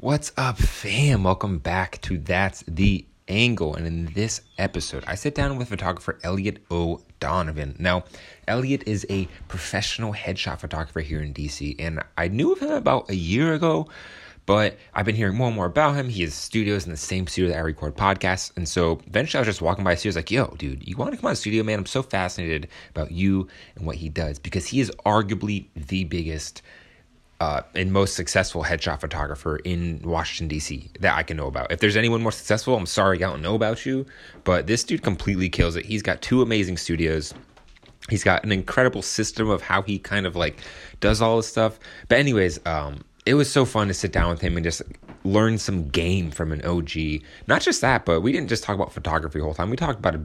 What's up, fam? Welcome back to That's the Angle. And in this episode, I sit down with photographer Elliot O'Donovan. Now, Elliot is a professional headshot photographer here in DC, and I knew of him about a year ago, but I've been hearing more and more about him. He has studios in the same studio that I record podcasts. And so eventually I was just walking by the studio, I was like, yo, dude, you want to come on the studio, man? I'm so fascinated about you and what he does because he is arguably the biggest uh, and most successful headshot photographer in Washington D.C. that I can know about. If there's anyone more successful, I'm sorry I don't know about you, but this dude completely kills it. He's got two amazing studios. He's got an incredible system of how he kind of like does all this stuff. But anyways, um, it was so fun to sit down with him and just learn some game from an OG. Not just that, but we didn't just talk about photography the whole time. We talked about a,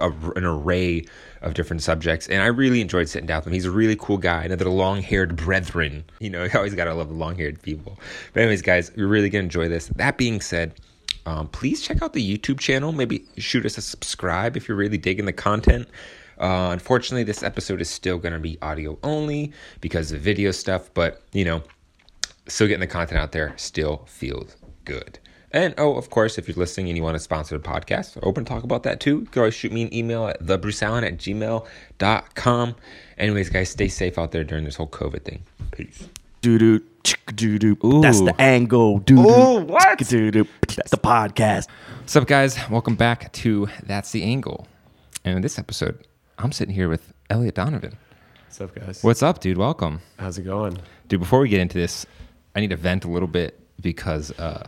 a, an array of different subjects, and I really enjoyed sitting down with him. He's a really cool guy, another long-haired brethren. You know, you always gotta love the long-haired people. But anyways, guys, you're really gonna enjoy this. That being said. Um, please check out the YouTube channel. Maybe shoot us a subscribe if you're really digging the content. Uh, unfortunately, this episode is still going to be audio only because of video stuff, but you know, still getting the content out there still feels good. And oh, of course, if you're listening and you want to sponsor the podcast, open to talk about that too. You can always shoot me an email at thebruceallen at gmail.com. Anyways, guys, stay safe out there during this whole COVID thing. Peace. Doo doo, doo doo. Ooh. That's the angle. Doo doo. Ooh, what? Doo doo. That's the podcast. What's up, guys? Welcome back to That's the Angle. And in this episode, I'm sitting here with Elliot Donovan. What's up, guys? What's up, dude? Welcome. How's it going? Dude, before we get into this, I need to vent a little bit because uh,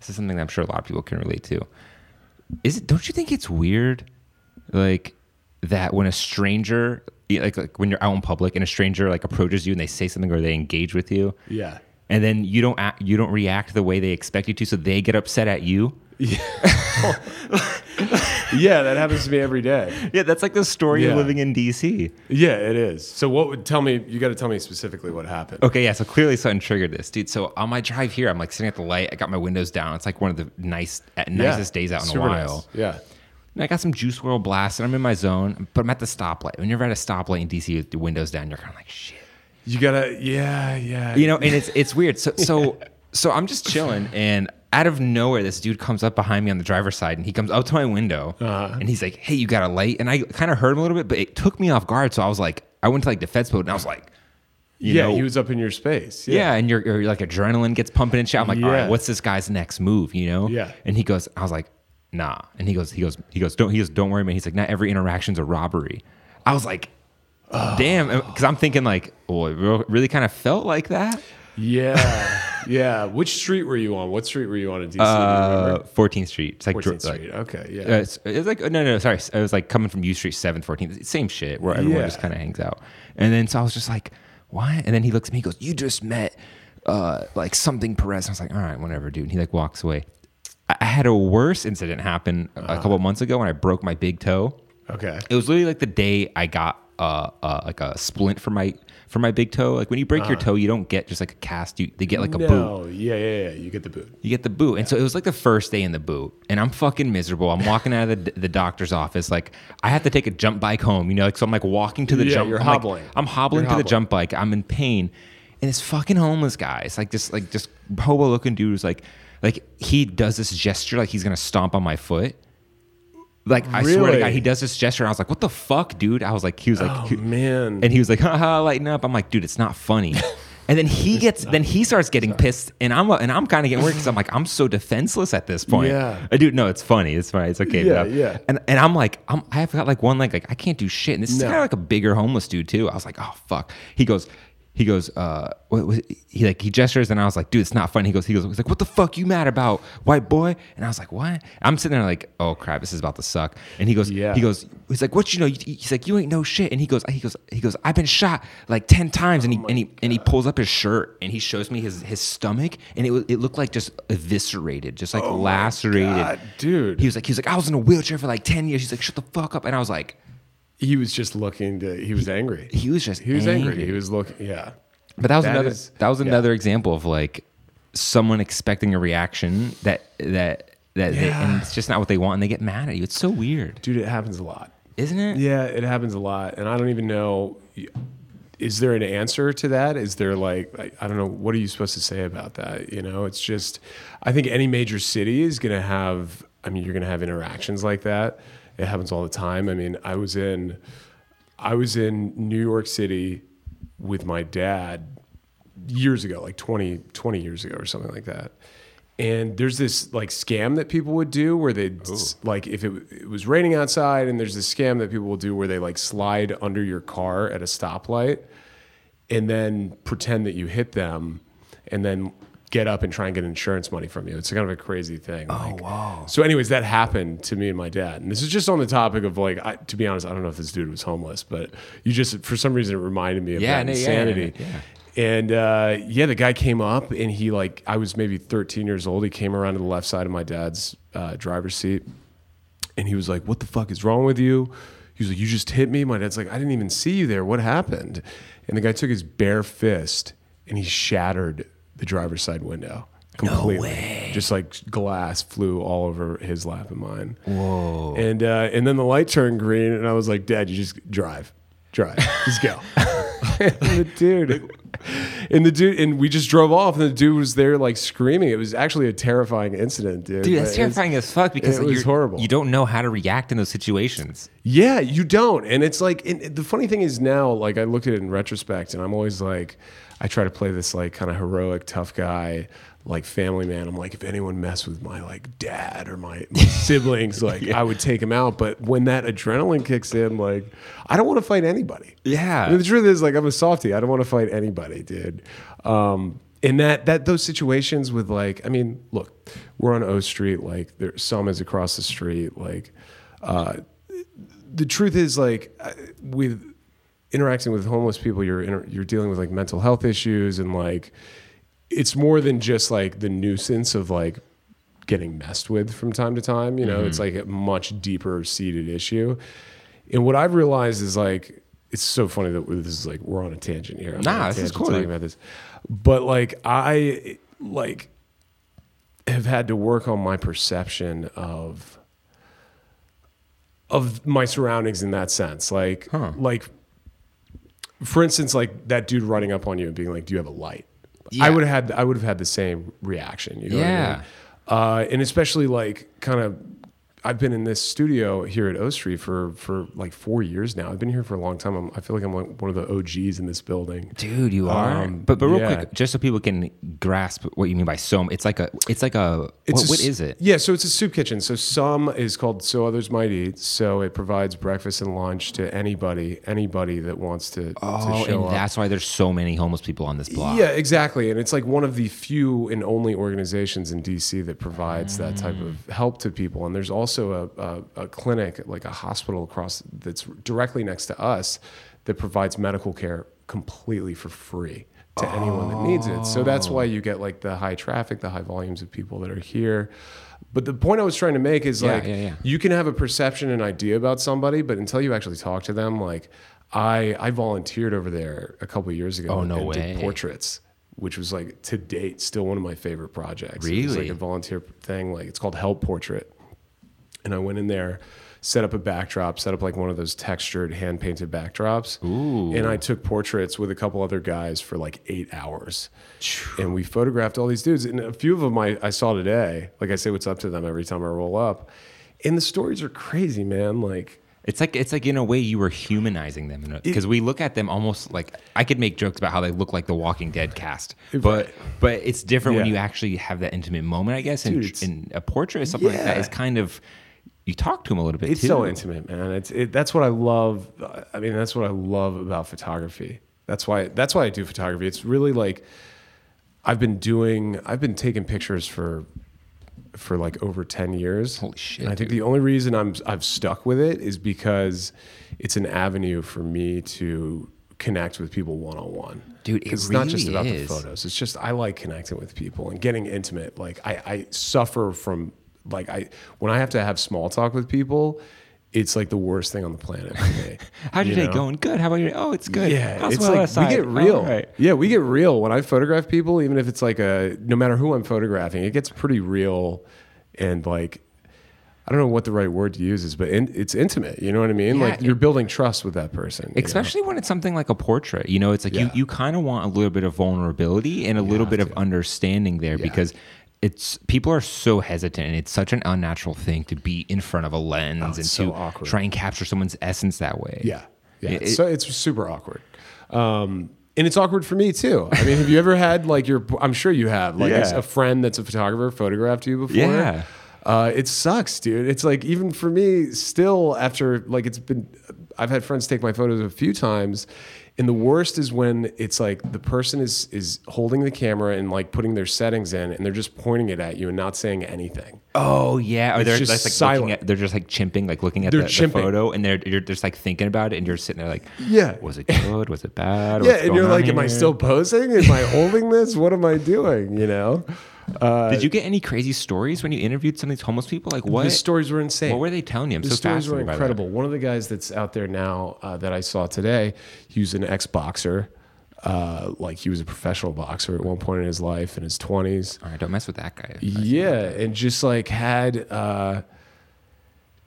this is something that I'm sure a lot of people can relate to. Is it? Don't you think it's weird, like that when a stranger, like, like when you're out in public and a stranger like approaches you and they say something or they engage with you, Yeah. and then you don't act, you don't react the way they expect you to, so they get upset at you. Yeah, yeah, that happens to me every day. Yeah, that's like the story of living in DC. Yeah, it is. So what would tell me you got to tell me specifically what happened. Okay, yeah. So clearly something triggered this, dude. So on my drive here, I'm like sitting at the light. I got my windows down. It's like one of the nice, uh, nicest days out in a while. nice. Yeah. And I got some Juice WRLD blast, and I'm in my zone. But I'm at the stoplight. When you're at a stoplight in DC with the windows down, you're kind of like shit, You got to yeah, yeah. you know. And it's it's weird. So so so I'm just chilling, and out of nowhere, this dude comes up behind me on the driver's side, and he comes up to my window, Uh-huh. and he's like, "Hey, you got a light?" And I kind of heard him a little bit, but it took me off guard. So I was like, I went to like defense mode, and I was like. You yeah, know, he was up in your space. Yeah, yeah and your, your like adrenaline gets pumping and shit. I'm like, all right, what's this guy's next move? You know? Yeah. And he goes, I was like, nah. And he goes, he goes, he goes, don't, he goes, don't worry, man. He's like, not every interaction's a robbery. I was like, damn, because I'm thinking like, well, it really kind of felt like that. Yeah. yeah. Which street were you on? What street were you on in DC? Uh, 14th Street. It's like, 14th dr- Street. like okay. Yeah. uh, it's, it's like no, no, no, sorry. It was like coming from U Street, 7th, 14th, same shit where everyone Yeah. just kind of hangs out. And then so I was just like, what? And then he looks at me, he goes, you just met uh, like something Perez. I was like, all right, whatever, dude. And he like walks away. I I had a worse incident happen a Uh-huh. couple months ago when I broke my big toe. okay. It was literally like the day I got uh, uh like a splint for my for my big toe. Like when you break your toe, you don't get just like a cast. You they get like a boot. Uh-huh. no. Yeah, yeah, yeah. You get the boot. You get the boot. And so it was like the first day in the boot. And I'm fucking miserable. I'm walking out of the, the doctor's office. Like, I have to take a jump bike home, you know? Like, so I'm like walking to the Yeah, jump you're I'm like- hobbling. I'm hobbling You're to the jump bike. I'm in pain. And this fucking homeless guy, it's like this, like, just hobo looking dude who's like, like, he does this gesture like he's gonna stomp on my foot. Like, I swear to Really? God, he does this gesture. And I was like, what the fuck, dude? I was like, he was like, Oh he- man. and he was like, haha, lighten up. I'm like, dude, it's not funny. And then he gets, then he starts getting pissed, and I'm, and I'm kind of getting worried because I'm like, I'm so defenseless at this point. Yeah. Uh, dude, no, it's funny, it's funny, it's okay. Yeah, but yeah. And and I'm like, I'm, I've got like one leg, like I can't do shit. And this is No. kind of like a bigger homeless dude too. I was like, oh fuck. He goes, he goes, uh, he like he gestures, and I was like, dude, it's not funny. He goes, he goes, he's like, what the fuck you mad about, white boy? And I was like, what? I'm sitting there like, oh crap, this is about to suck. And he goes, Yeah. he goes, he's like, what you know? He's like, you ain't no shit. And he goes, he goes, he goes, I've been shot like ten times. And he and he and he pulls up his shirt and he shows me his his stomach, and it was- it looked like just eviscerated, just like lacerated. God, dude. He was like, he was like, I was in a wheelchair for like ten years. He's like, shut the fuck up. And I was like, he was just looking to he was angry. he was just He was angry. angry. He was looking yeah. But that was That another is- that was yeah. another example of like someone expecting a reaction that that that they, and it's just not what they want, and they get mad at you. It's so weird, Dude, it happens a lot. isn't it? Yeah, it happens a lot, and I don't even know. is there an answer to that? Is there like I, I don't know what are you supposed to say about that? You know, it's just I think any major city is going to have. I mean, you're going to have interactions like that. It happens all the time. I mean, I was in I was in New York City with my dad years ago, like 20, 20 years ago or something like that. And there's this like scam that people would do where they like if it, it was raining outside and there's this scam that people will do where they like slide under your car at a stoplight and then pretend that you hit them and then get up and try and get insurance money from you. It's kind of a crazy thing. Oh wow. So, anyways, that happened to me and my dad. And this is just on the topic of like, I, to be honest, I don't know if this dude was homeless, but you just, for some reason, it reminded me of Yeah, that no, yeah, insanity. yeah, yeah. And uh, yeah, the guy came up and he like, I was maybe 13 years old. He came around to the left side of my dad's uh, driver's seat and he was like, "What the fuck is wrong with you?" He was like, "You just hit me." My dad's like, "I didn't even see you there. What happened?" And the guy took his bare fist and he shattered the driver's side window completely. Just like glass flew all over his lap and mine. Whoa! And uh, and then the light turned green, and I was like, "Dad, you just drive, drive, just go." and the dude. And the dude, and we just drove off, and the dude was there like screaming. It was actually a terrifying incident, dude. Dude, that's terrifying as fuck because it was horrible. You don't know how to react in those situations. Yeah, you don't. And it's like, and the funny thing is now, like, I look at it in retrospect and I'm always like, I try to play this, like, kind of heroic, tough guy, like, family man. I'm like, if anyone messed with my, like, dad or my, my siblings, like, I would take him out. But when that adrenaline kicks in, like, I don't want to fight anybody. Yeah. I mean, the truth is, like, I'm a softie. I don't want to fight anybody, dude. Um, and that that those situations with like, I mean, look, we're on O Street. Like, there SOME is across the street. Like, uh, the truth is, like, with interacting with homeless people, you're inter- you're dealing with like mental health issues and like, it's more than just like the nuisance of like getting messed with from time to time. You know, it's mm-hmm. like a much deeper seated issue. And what I've realized is like, it's so funny that this is like we're on a tangent here. I'm Nah, this is cool, talking about this, but like I like have had to work on my perception of of my surroundings in that sense. Like like for instance, like that dude running up on you and being like, "Do you have a light?" Yeah. I would have had I would have had the same reaction. You know what I Yeah. mean? Uh, and especially like kind of I've been in this studio here at O Street for for like four years now. I've been here for a long time. I'm, I feel like I'm like one of the OGs in this building. Dude, you are. Um, but but real yeah. quick, just so people can grasp what you mean by SOME, it's like a it's like a It's what, a what is it? Yeah, so it's a soup kitchen. So SOME is called So Others Might Eat. So it provides breakfast and lunch to anybody, anybody that wants to, Oh, to show and up. that's why there's so many homeless people on this block. Yeah, exactly. And it's like one of the few and only organizations in DC that provides that type Mm. of help to people. And there's also a, a, a clinic, like a hospital across that's directly next to us that provides medical care completely for free to anyone that needs it. So that's why you get like the high traffic, the high volumes of people that are here. But the point I was trying to make is Yeah, like yeah, yeah. you can have a perception and idea about somebody, but until you actually talk to them, like I I volunteered over there a couple of years ago Oh, no and way. did portraits, which was like to date still one of my favorite projects. It was Really? like a volunteer thing. Like it's called Help Portrait, and I went in there, set up a backdrop, set up like one of those textured hand painted backdrops, Ooh. and I took portraits with a couple other guys for like eight hours, and we photographed all these dudes. And a few of them I, I saw today. Like I say, what's up to them every time I roll up, and the stories are crazy, man. Like. It's like it's like in a way you were humanizing them because we look at them almost like I could make jokes about how they look like the Walking Dead cast, but but it's different when you actually have that intimate moment, I guess. Dude, And in a portrait or something like that is kind of you talk to them a little bit It's too. so intimate, man. It's it, that's what I love. I mean, that's what I love about photography. That's why that's why I do photography. It's really like I've been doing. I've been taking pictures for for like over ten years. Holy shit, And I think the only reason I'm I've stuck with it is because it's an avenue for me to connect with people one on one. Dude, it it's not just about is. the photos. It's just I like connecting with people and getting intimate. Like I, I suffer from like I when I have to have small talk with people, it's like the worst thing on the planet. How's your you day know? going? Good. How about your? Oh, it's good. Yeah, How's it's weather like we get real. All right. Yeah, we get real when I photograph people. Even if it's like a no matter who I'm photographing, it gets pretty real, and like I don't know what the right word to use is, but in, it's intimate. You know what I mean? Yeah, like you're building trust with that person. you know? especially when it's something like a portrait you know it's like you, Yeah. you kind of want a little bit of vulnerability and a little bit of understanding there because it's people are so hesitant and it's such an unnatural thing to be in front of a lens and Oh, so to awkward. try and capture someone's essence that way Yeah, yeah. It- so it's super awkward, um, and it's awkward for me too. I mean, have you ever had like your? I'm sure you have like Yeah. a friend that's a photographer photographed you before. Yeah. Uh, it sucks, dude. It's like even for me, still after like it's been. I've had friends take my photos a few times, and the worst is when it's like the person is is holding the camera and like putting their settings in, and they're just pointing it at you and not saying anything. oh yeah or they're just just like silent. looking at they're just like chimping like looking at the, the photo and they're you're just like thinking about it and you're sitting there like Yeah. was it good was it bad Yeah, What's and you're like, am I still posing? Am I holding this? What am I doing? You know. Uh, did you get any crazy stories when you interviewed some of these homeless people like what The stories were insane. what were they telling you i'm the so stories were fascinated by that. incredible. One of the guys that's out there now uh, that I saw today, he was an ex boxer. Uh, like he was a professional boxer at one point in his life in his 20s. all right don't mess with that guy Yeah, and just like had, uh,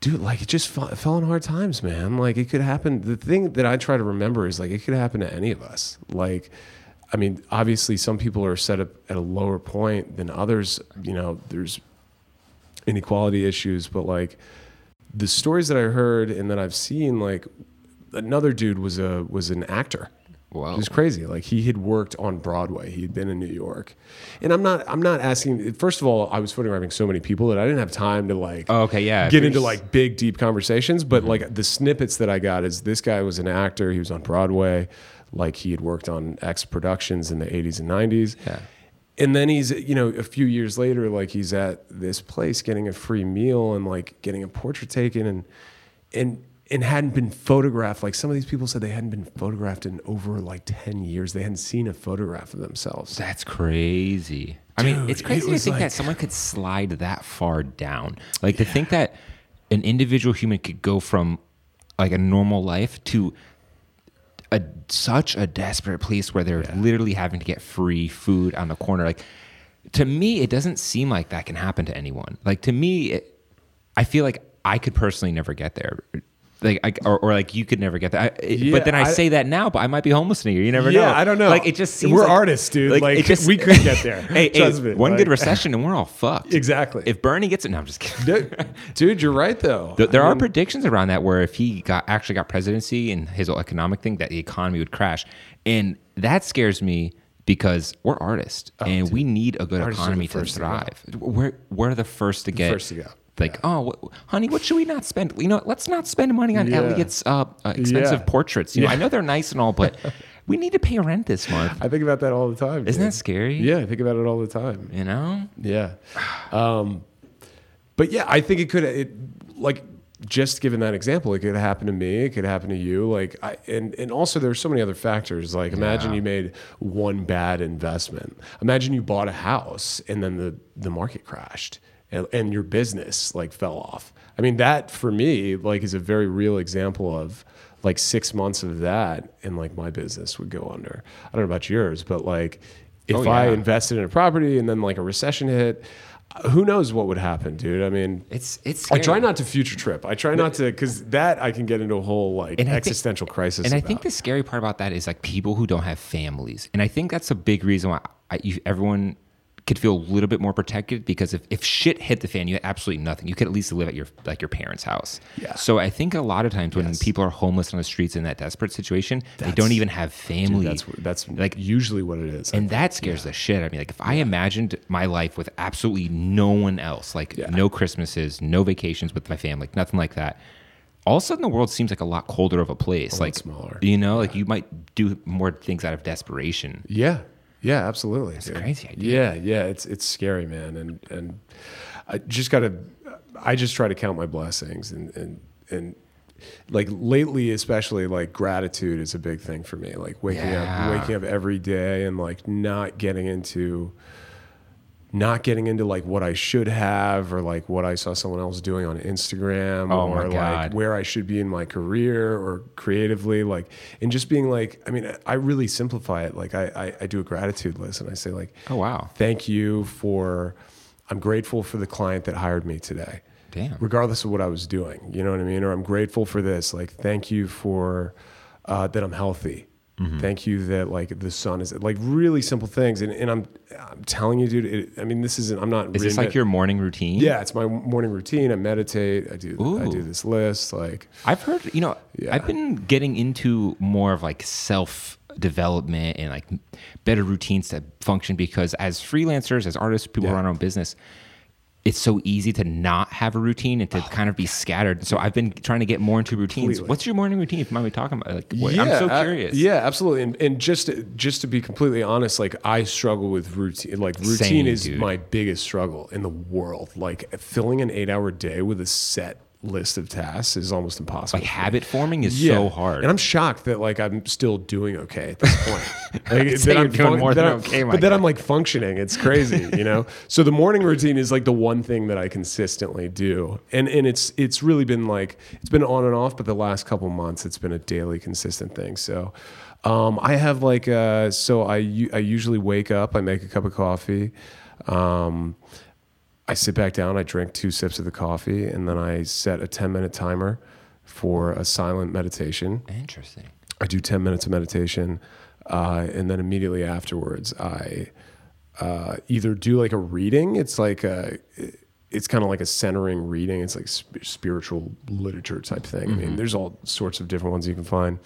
dude, like it just fell, fell in hard times, man. Like it could happen. The thing that I try to remember is like it could happen to any of us. Like, I mean, obviously, some people are set up at a lower point than others. You know, there's inequality issues, but like the stories that I heard and that I've seen, like another dude was a was an actor. Wow, It was crazy. Like he had worked on Broadway. He had been in New York, and I'm not. I'm not asking. First of all, I was photographing so many people that I didn't have time to like. Oh, okay, yeah. Get into like big, deep conversations, but like the snippets that I got is this guy was an actor. He was on Broadway, like he had worked on X productions in the 80s and 90s. Yeah. And then he's, you know, a few years later, like he's at this place getting a free meal and like getting a portrait taken and and and hadn't been photographed. Like some of these people said they hadn't been photographed in over like 10 years. They hadn't seen a photograph of themselves. That's crazy. I mean, it's it crazy to was think like- that someone could slide that far down. Like to think that an individual human could go from like a normal life to a such a desperate place where they're literally having to get free food on the corner. Like to me, it doesn't seem like that can happen to anyone. Like to me, it, I feel like I could personally never get there. Like, I, or, or like you could never get that. I, it- Yeah, but then I, I- say that now, but I might be homeless in a year. You never know. Yeah, I don't know. Like it just seems like We're like- artists, dude. Like, we could get there. hey, hey, me, one like- good recession and we're all fucked. Exactly. If Bernie gets it, no, I'm just kidding. dude, dude, you're right though. There, there are predictions around that where if he got actually got presidency and his whole economic thing, that the economy would crash, and that scares me because we're artists oh, and we need a good Oh, Artists economy to first to thrive. we're we're the first to get first to Like, oh, what, honey, what should we not spend? You know, let's not spend money on Yeah. Elliot's uh, uh, expensive Yeah. portraits. You know, I know they're nice and all, but we need to pay rent this month. I think about that all the time. Isn't dude. that scary? Yeah, I think about it all the time. You know? Yeah. Um, but yeah, I think it could, it like, just given that example, it could happen to me. It could happen to you. Like, I, and and also there's so many other factors. Like, imagine Yeah. you made one bad investment. Imagine you bought a house and then the the market crashed and, and your business like fell off. I mean, that for me like is a very real example of like six months of that, and like my business would go under. I don't know about yours, but like if Oh, I invested in a property and then like a recession hit, uh, who knows what would happen, dude? I mean, It's it's. I try not to future trip. I try not to because that I can get into a whole like I think- existential crisis. And I think the scary part about that is like people who don't have families, and I think that's a big reason why I, you, everyone could feel a little bit more protected because if, if shit hit the fan, you had absolutely nothing. You could at least live at your like your parents' house. Yeah. So I think a lot of times when Yes. people are homeless on the streets in that desperate situation, they don't even have family. that's that's like usually what it is. and that scares the shit out of me. Like if I imagined my life with absolutely no one else, like Yeah. no Christmases, no vacations with my family, like nothing like that. All of a sudden, the world seems like a lot colder of a place. lot like smaller. you know, like you might do more things out of desperation. yeah, yeah, absolutely. It's a crazy idea. Yeah, yeah, it's it's scary, man. And and I just gotta. I just try to count my blessings and and and. Like lately, especially like gratitude is a big thing for me. Like waking Yeah. up, waking up every day, and like not getting into not getting into like what I should have or like what I saw someone else doing on Instagram Oh or like where I should be in my career or creatively like and just being like I mean I really simplify it like I I, I do a gratitude list and I say like Oh wow. thank you for I'm grateful for the client that hired me today Damn. regardless of what I was doing. You know what I mean? Or I'm grateful for this. Like, thank you for uh, that I'm healthy. Mm-hmm. Thank you that like the sun is like really simple things. And, and I'm I'm telling you, dude. It, I mean, this isn't. I'm not. Is this like reinvent- your morning routine? Yeah, it's my morning routine. I meditate. I do. I do this list. Like, I've heard, you know, Yeah. I've been getting into more of like self development and like better routines to function because as freelancers, as artists, people who Yeah. run our own business, it's so easy to not have a routine and to oh kind of be scattered. So I've been trying to get more into routines. Completely. What's your morning routine? If you mind me talking about, like, what, I'm so curious. yeah, absolutely. And, and just just to be completely honest, like I struggle with routine. Like routine Same, is dude. my biggest struggle in the world. Like filling an eight hour day with a set list of tasks is almost impossible. Like habit forming is Yeah. so hard. And I'm shocked that like I'm still doing okay at this point. Like, say you're doing more that than I'm- okay, but then. I'm like functioning. It's crazy, you know. So the morning routine is like the one thing that I consistently do, and and it's it's really been like it's been on and off, but the last couple months it's been a daily consistent thing. So. Um, I have like uh, so I I usually wake up, I make a cup of coffee, um, I sit back down, I drink two sips of the coffee, and then I set a 10 minute timer for a silent meditation. Interesting. I do 10 minutes of meditation, uh, and then immediately afterwards, I uh, either do like a reading. It's like a, it's kind of like a centering reading. It's like sp- spiritual literature type thing. I mean, there's all sorts of different ones you can find.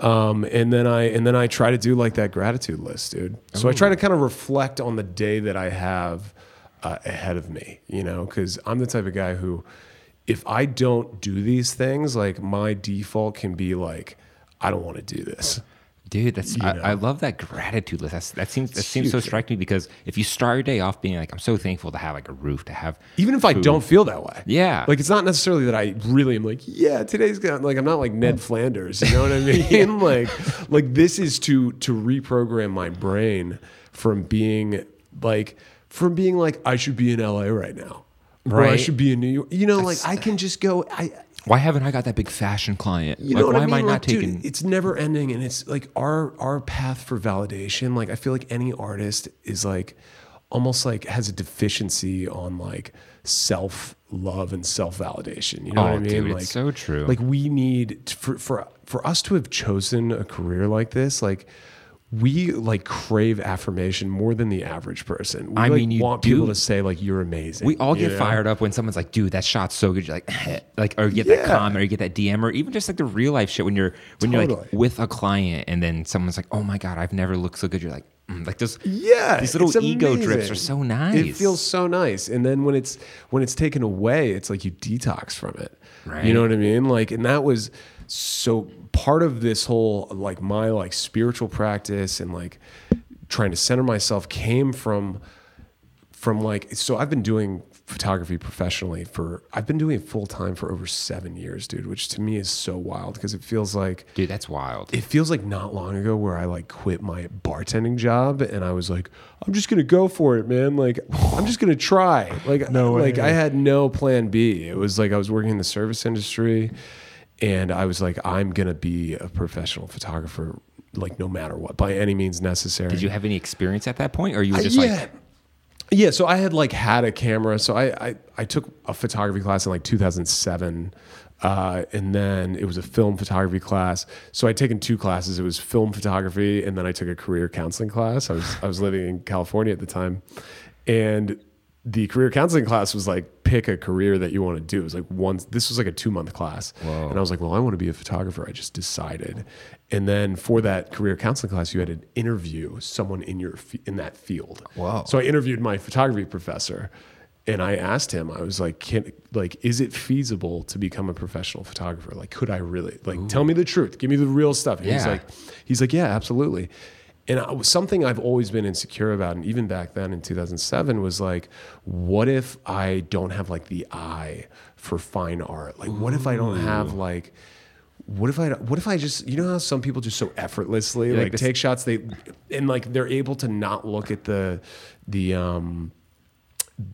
Um, and then I and then I try to do like that gratitude list, dude. So I try to kind of reflect on the day that I have uh, ahead of me, you know, because I'm the type of guy who, if I don't do these things, like my default can be like, I don't want to do this. Dude, that's I. I love that gratitude list. That's, that seems that seems so striking because if you start your day off being like, I'm so thankful to have like a roof, to have Even if I don't feel that way. Yeah. Like it's not necessarily that I really am like, yeah, today's gonna like I'm not like Ned Flanders, you know what I mean? Like like this is to to reprogram my brain from being like from being like I should be in LA right now. Or I should be in New York. You know, like I can just go I why haven't I got that big fashion client? you like, know what why I mean? am I not Like, dude, taking? it's never ending, and it's like our our path for validation. Like I feel like any artist is like almost like has a deficiency on like self love and self validation. You know Oh, what I mean? dude, it's so true. Like we need for for for us to have chosen a career like this, like. We like crave affirmation more than the average person. We I like, mean, you want people to say like you're amazing. we all get know? fired up when someone's like, "Dude, that shot's so good." You're like, like, or you get that comment, or you get that DM, or even just like the real life shit when you're when you're like with a client, and then someone's like, "Oh my god, I've never looked so good." You're like, mm, like those, Yeah, these little ego drips are so nice. It feels so nice, and then when it's when it's taken away, it's like you detox from it. Right. You know what I mean? Like, and that was so part of this whole like my like spiritual practice and like trying to center myself came from from like so I've been doing photography professionally for I've been doing it full time for over seven years, dude, which to me is so wild because it feels like dude. That's wild. it feels like not long ago where I like quit my bartending job and I was like, I'm just gonna go for it, man. Like I'm just gonna try. Like No like way. I had no plan B. It was like I was working in the service industry and I was like, I'm gonna be a professional photographer, like no matter what, by any means necessary. Did you have any experience at that point, or you were just yeah. like, yeah, so I had like had a camera. So I I, I took a photography class in like 2007. Uh, and then it was a film photography class. So I'd taken two classes. It was film photography, and then I took a career counseling class. I was I was living in California at the time, and the career counseling class was like pick a career that you want to do. It was like once This was like a two month class, Whoa. and I was like, well, I want to be a photographer. I just decided, and then for that career counseling class, you had an interview someone in your in that field. Whoa. So I interviewed my photography professor, and I asked him. I was like, can like is it feasible to become a professional photographer? Like, could I really? Like, tell me the truth. Give me the real stuff. And he's Yeah. like, he's like, yeah, absolutely. And I, something I've always been insecure about, and even back then in 2007, was like, what if I don't have like the eye for fine art? Like, what if I don't have like, what if I what if I just you know how some people just so effortlessly like like, this- take shots they and like they're able to not look at the the um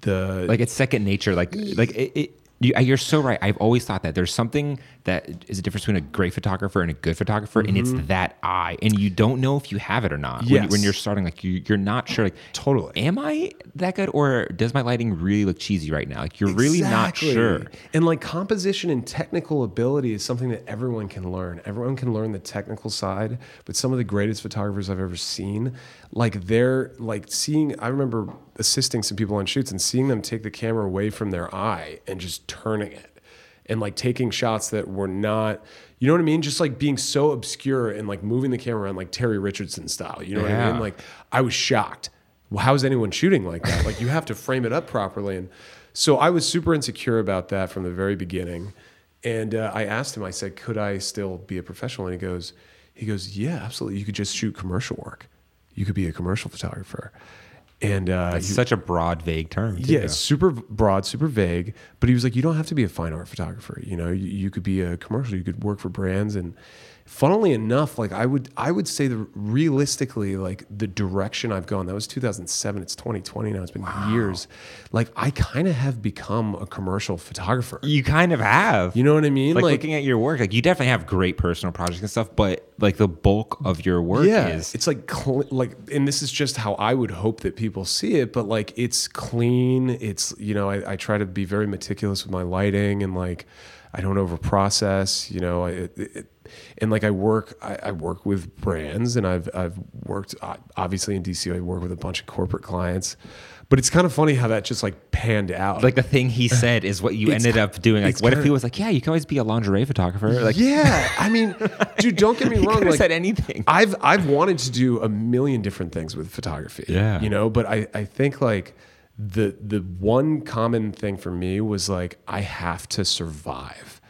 the like it's second nature? Like, like it, it You, you're so right. I've always thought that there's something that is a difference between a great photographer and a good photographer, and it's mm-hmm. that eye, and you don't know if you have it or not. When, Yes. when you're starting, like you, you're not sure. Like, Totally. am I that good, or does my lighting really look cheesy right now? Like, you're really not sure. And like composition and technical ability is something that everyone can learn. Everyone can learn the technical side, but some of the greatest photographers I've ever seen, like they're like seeing I remember assisting some people on shoots and seeing them take the camera away from their eye and just turning it and like taking shots that were not you know what I mean? Just like being so obscure and like moving the camera around like Terry Richardson style. You know what I mean? Like I was shocked. Well, how is anyone shooting like that? Like you have to frame it up properly. And so I was super insecure about that from the very beginning. And uh, I asked him, I said, could I still be a professional? And he goes, he goes, yeah, absolutely. You could just shoot commercial work. You could be a commercial photographer. And uh, he- such a broad, vague term. too. yeah, it's super broad, super vague. But he was like, you don't have to be a fine art photographer. You know, you, you could be a commercial. You could work for brands. And funnily enough, like I would, I would say that realistically, like the direction I've gone. That was 2007. It's 2020 now. It's been years. Like I kind of have become a commercial photographer. You kind of have. You know what I mean? like, looking at your work, like you definitely have great personal projects and stuff, but like the bulk of your work yeah, is it's like cl- like, and this is just how I would hope that people see it. But like, it's clean. It's you know, I, I try to be very meticulous with my lighting and like, I don't over process. You know, I, it, it, and like I work, I, I work with brands, and I've I've worked uh, obviously in DC. I work with a bunch of corporate clients. But it's kind of funny how that just like panned out. like the thing he said is what you ended up doing. Like, what if he was like, "Yeah, you can always be a lingerie photographer"? Like, yeah, I mean, dude, don't get me wrong. Like, said anything. I've I've wanted to do a million different things with photography. Yeah. You know, but I, I think like the the one common thing for me was like I have to survive.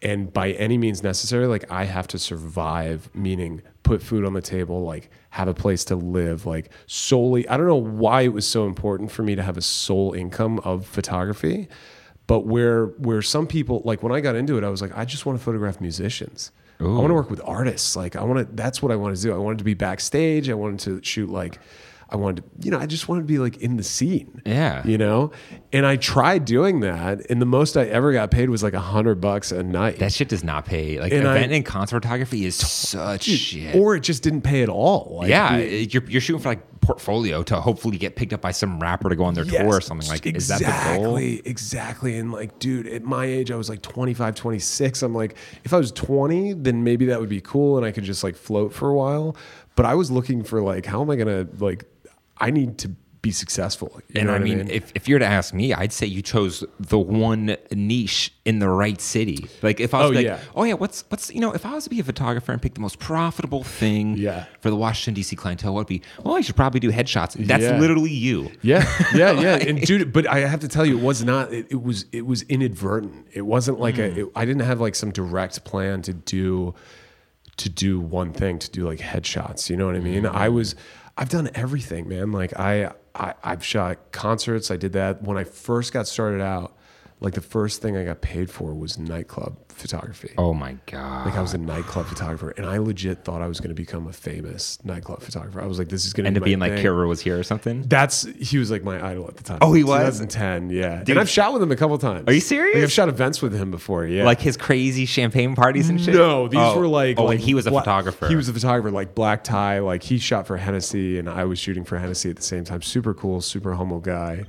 And by any means necessary, like I have to survive, meaning put food on the table, like have a place to live, like solely I don't know why it was so important for me to have a sole income of photography. But where where some people like when I got into it, I was like, I just want to photograph musicians. I want to work with artists. Like I want to. That's what I wanted to do. I wanted to be backstage. I wanted to shoot like. I wanted to, you know, I just wanted to be like in the scene. Yeah. You know, and I tried doing that, and the most I ever got paid was like a hundred bucks a night. that shit does not pay. Like And I- event and concert photography is such shit. or it just didn't pay at all. Like, yeah, the- you're, you're shooting for like portfolio to hopefully get picked up by some rapper to go on their Yes, tour or something. Like, is that the goal? exactly, exactly. And like, dude, at my age, I was like 25, 26. I'm like, if I was 20, then maybe that would be cool and I could just like float for a while. But I was looking for like, how am I gonna like? I need to be successful. And know I mean, if, if you were to ask me, I'd say you chose the one niche in the right city. Like if I was Oh, like, yeah. oh yeah, what's what's you know, if I was to be a photographer and pick the most profitable thing Yeah. for the Washington D.C. clientele, what would be? Well, I should probably do headshots. That's Yeah. literally you. Yeah, yeah, yeah. And dude, but I have to tell you, it was not. It, it was. It was inadvertent. It wasn't like a. Mm. It, I didn't have like some direct plan to do, to do one thing. To do like headshots. You know what I mean? Mm-hmm. I was. I've done everything, man. Like I, I, I've shot concerts. I did that when I first got started out. Like the first thing I got paid for was nightclub photography. Oh my god. Like I was a nightclub photographer, and I legit thought I was going to become a famous nightclub photographer. I was like, "This is going to End be up being my like thing. Kirill was here or something. That's he was like my idol at the time. Oh, he was? 2010, yeah. Dude. and I've shot with him a couple times. Are you serious? Like, I've shot events with him before. Yeah, Like his crazy champagne parties and shit. no, these Oh. were like oh, like he was a bla- photographer. He was a photographer, like black tie. Like he shot for Hennessy, and I was shooting for Hennessy at the same time. Super cool, super humble guy.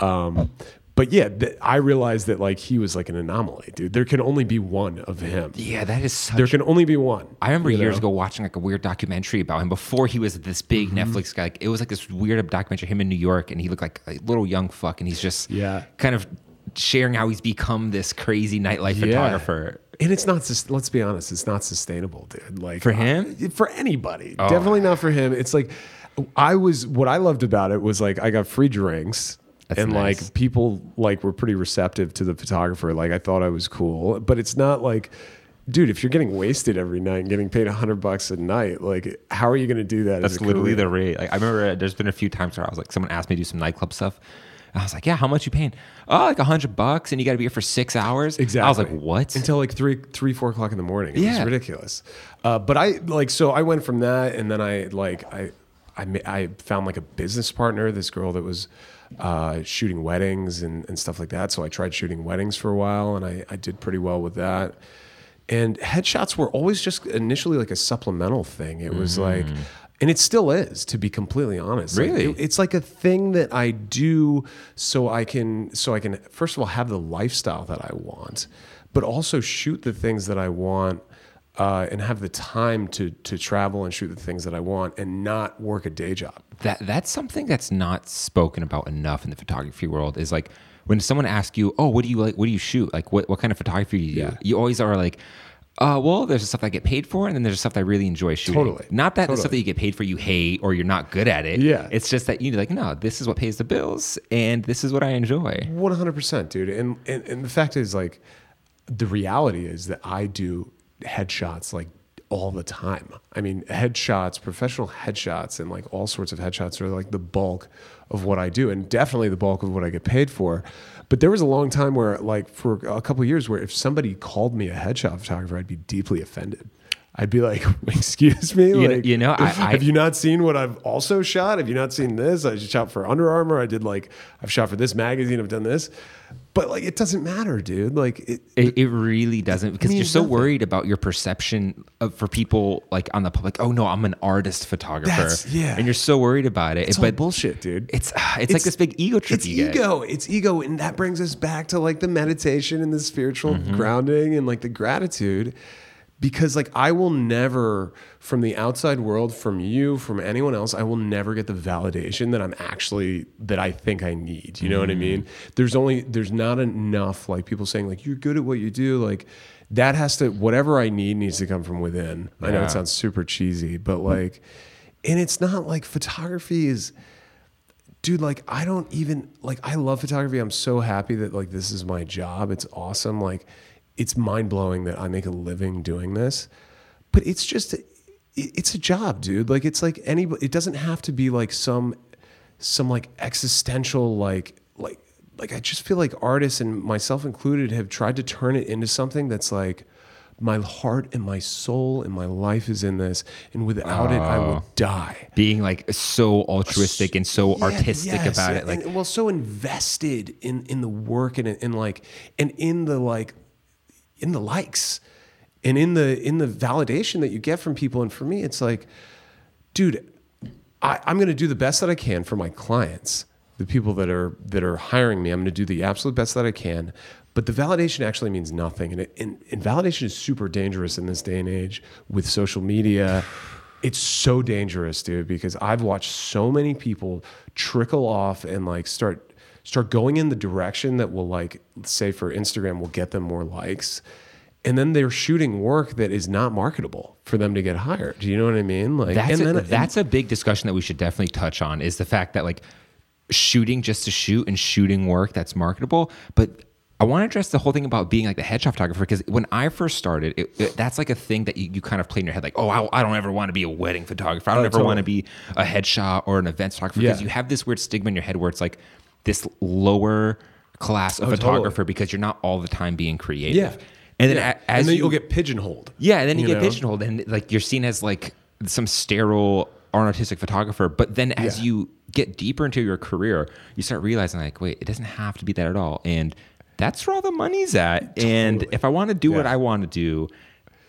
Um, but yeah, th- I realized that like he was like an anomaly, dude. There can only be one of him. yeah, that is such. There can only be one. I remember you years know? ago watching like a weird documentary about him before he was this big Mm-hmm. Netflix guy. Like, it was like this weird documentary him in New York, and he looked like a little young fuck, and he's just Yeah. kind of sharing how he's become this crazy nightlife Yeah. photographer. And it's not. just, Let's be honest. It's not sustainable, dude. Like For him? uh, for anybody. Oh. Definitely not for him. It's like I was. What I loved about it was like I got free drinks. That's and nice. like people like were pretty receptive to the photographer. Like I thought I was cool, but it's not like, dude. If you're getting wasted every night and getting paid a hundred bucks a night, like how are you going to do that? That's literally career? the rate. Like I remember uh, there's been a few times where I was like, someone asked me to do some nightclub stuff. And I was like, yeah, how much you paying? Oh, like a hundred bucks, and you got to be here for six hours. Exactly. I was like, what? Until like three, three, four o'clock in the morning. It Yeah. was ridiculous. Uh, but I like so I went from that, and then I like I, I I found like a business partner. This girl that was uh, shooting weddings and, and stuff like that. So I tried shooting weddings for a while, and I, I did pretty well with that. And headshots were always just initially like a supplemental thing. It was like, and it still is, to be completely honest. Like, Really? it- it's like a thing that I do so I can so I can first of all have the lifestyle that I want, but also shoot the things that I want. Uh, and have the time to to travel and shoot the things that I want, and not work a day job. That that's something that's not spoken about enough in the photography world is like when someone asks you oh what do you like what do you shoot? Like what, what kind of photography do you do? You always are like uh, well there's the stuff i get paid for and then there's the stuff that i really enjoy shooting. Totally. not that the stuff that you get paid for you hate or you're not good at it. Yeah. it's just that you're like no this is what pays the bills and this is what i enjoy. One hundred percent, dude. And, and and the fact is, like, the reality is that I do headshots like all the time. I mean, headshots, professional headshots, and like all sorts of headshots are like the bulk of what I do, and definitely the bulk of what I get paid for. But there was a long time where, like, for a couple of years, where if somebody called me a headshot photographer, I'd be deeply offended. I'd be like, "Excuse me, You know- you know, I- I- have you not seen what I've also shot? Have you not seen this? I shot for Under Armour. I did like I've shot for this magazine. I've done this, but like it doesn't matter, dude. Like it, It, it really doesn't because you're so nothing. worried about your perception of, for people like on the public. Oh no, I'm an artist photographer. That's- yeah. and you're so worried about it. it's but all bullshit, dude. It's it's, like this big ego trip. It's you get. ego. It's ego, and that brings us back to like the meditation and the spiritual Mm-hmm. grounding and like the gratitude. Because like I will never, from the outside world, from you, from anyone else, I will never get the validation that I'm actually that I think I need. You know what I mean? Mm-hmm. There's only there's not enough like people saying like you're good at what you do. Like that has to whatever I need needs to come from within. I know it sounds super cheesy, but like, and it's not like photography is dude like i don't even like i love photography i'm so happy that like this is my job it's awesome like it's mind-blowing that i make a living doing this but it's just it's a job dude like it's like any it doesn't have to be like some some like existential like like like i just feel like artists and myself included have tried to turn it into something that's like my heart and my soul and my life is in this and without it i will oh. die being like so altruistic and so yeah, artistic yes, about it. Like and, well, so invested in in the work and in like and in the like in the likes and in the in the validation that you get from people. And for me, it's like, dude, I, I'm going to do the best that I can for my clients, the people that are that are hiring me. I'm going to do the absolute best that I can. But the validation actually means nothing, and, it, and, and validation is super dangerous in this day and age with social media. It's so dangerous, dude, because I've watched so many people trickle off and like start start going in the direction that will like say for Instagram will get them more likes. And then they're shooting work that is not marketable for them to get hired. Do you know what I mean? Like that's and a, then that's a big discussion that we should definitely touch on. Is the fact that like shooting just to shoot and shooting work that's marketable, but I want to address the whole thing about being like the headshot photographer because when I first started, it, it- that's like a thing that you, you kind of play in your head, like, oh, I, I don't ever want to be a wedding photographer. I don't Oh, ever totally. want to be a headshot or an events photographer because Yeah. you have this weird stigma in your head where it's like this lower class of Oh, totally. photographer because you're not all the time being creative. Yeah. And then Yeah. a- as and then you, you'll get pigeonholed. yeah, and then you, you get know? pigeonholed, and like you're seen as like some sterile artistic photographer. But then as Yeah. you get deeper into your career, you start realizing like, wait, it doesn't have to be that at all, and that's where all the money's at. And if I want to do what I want to do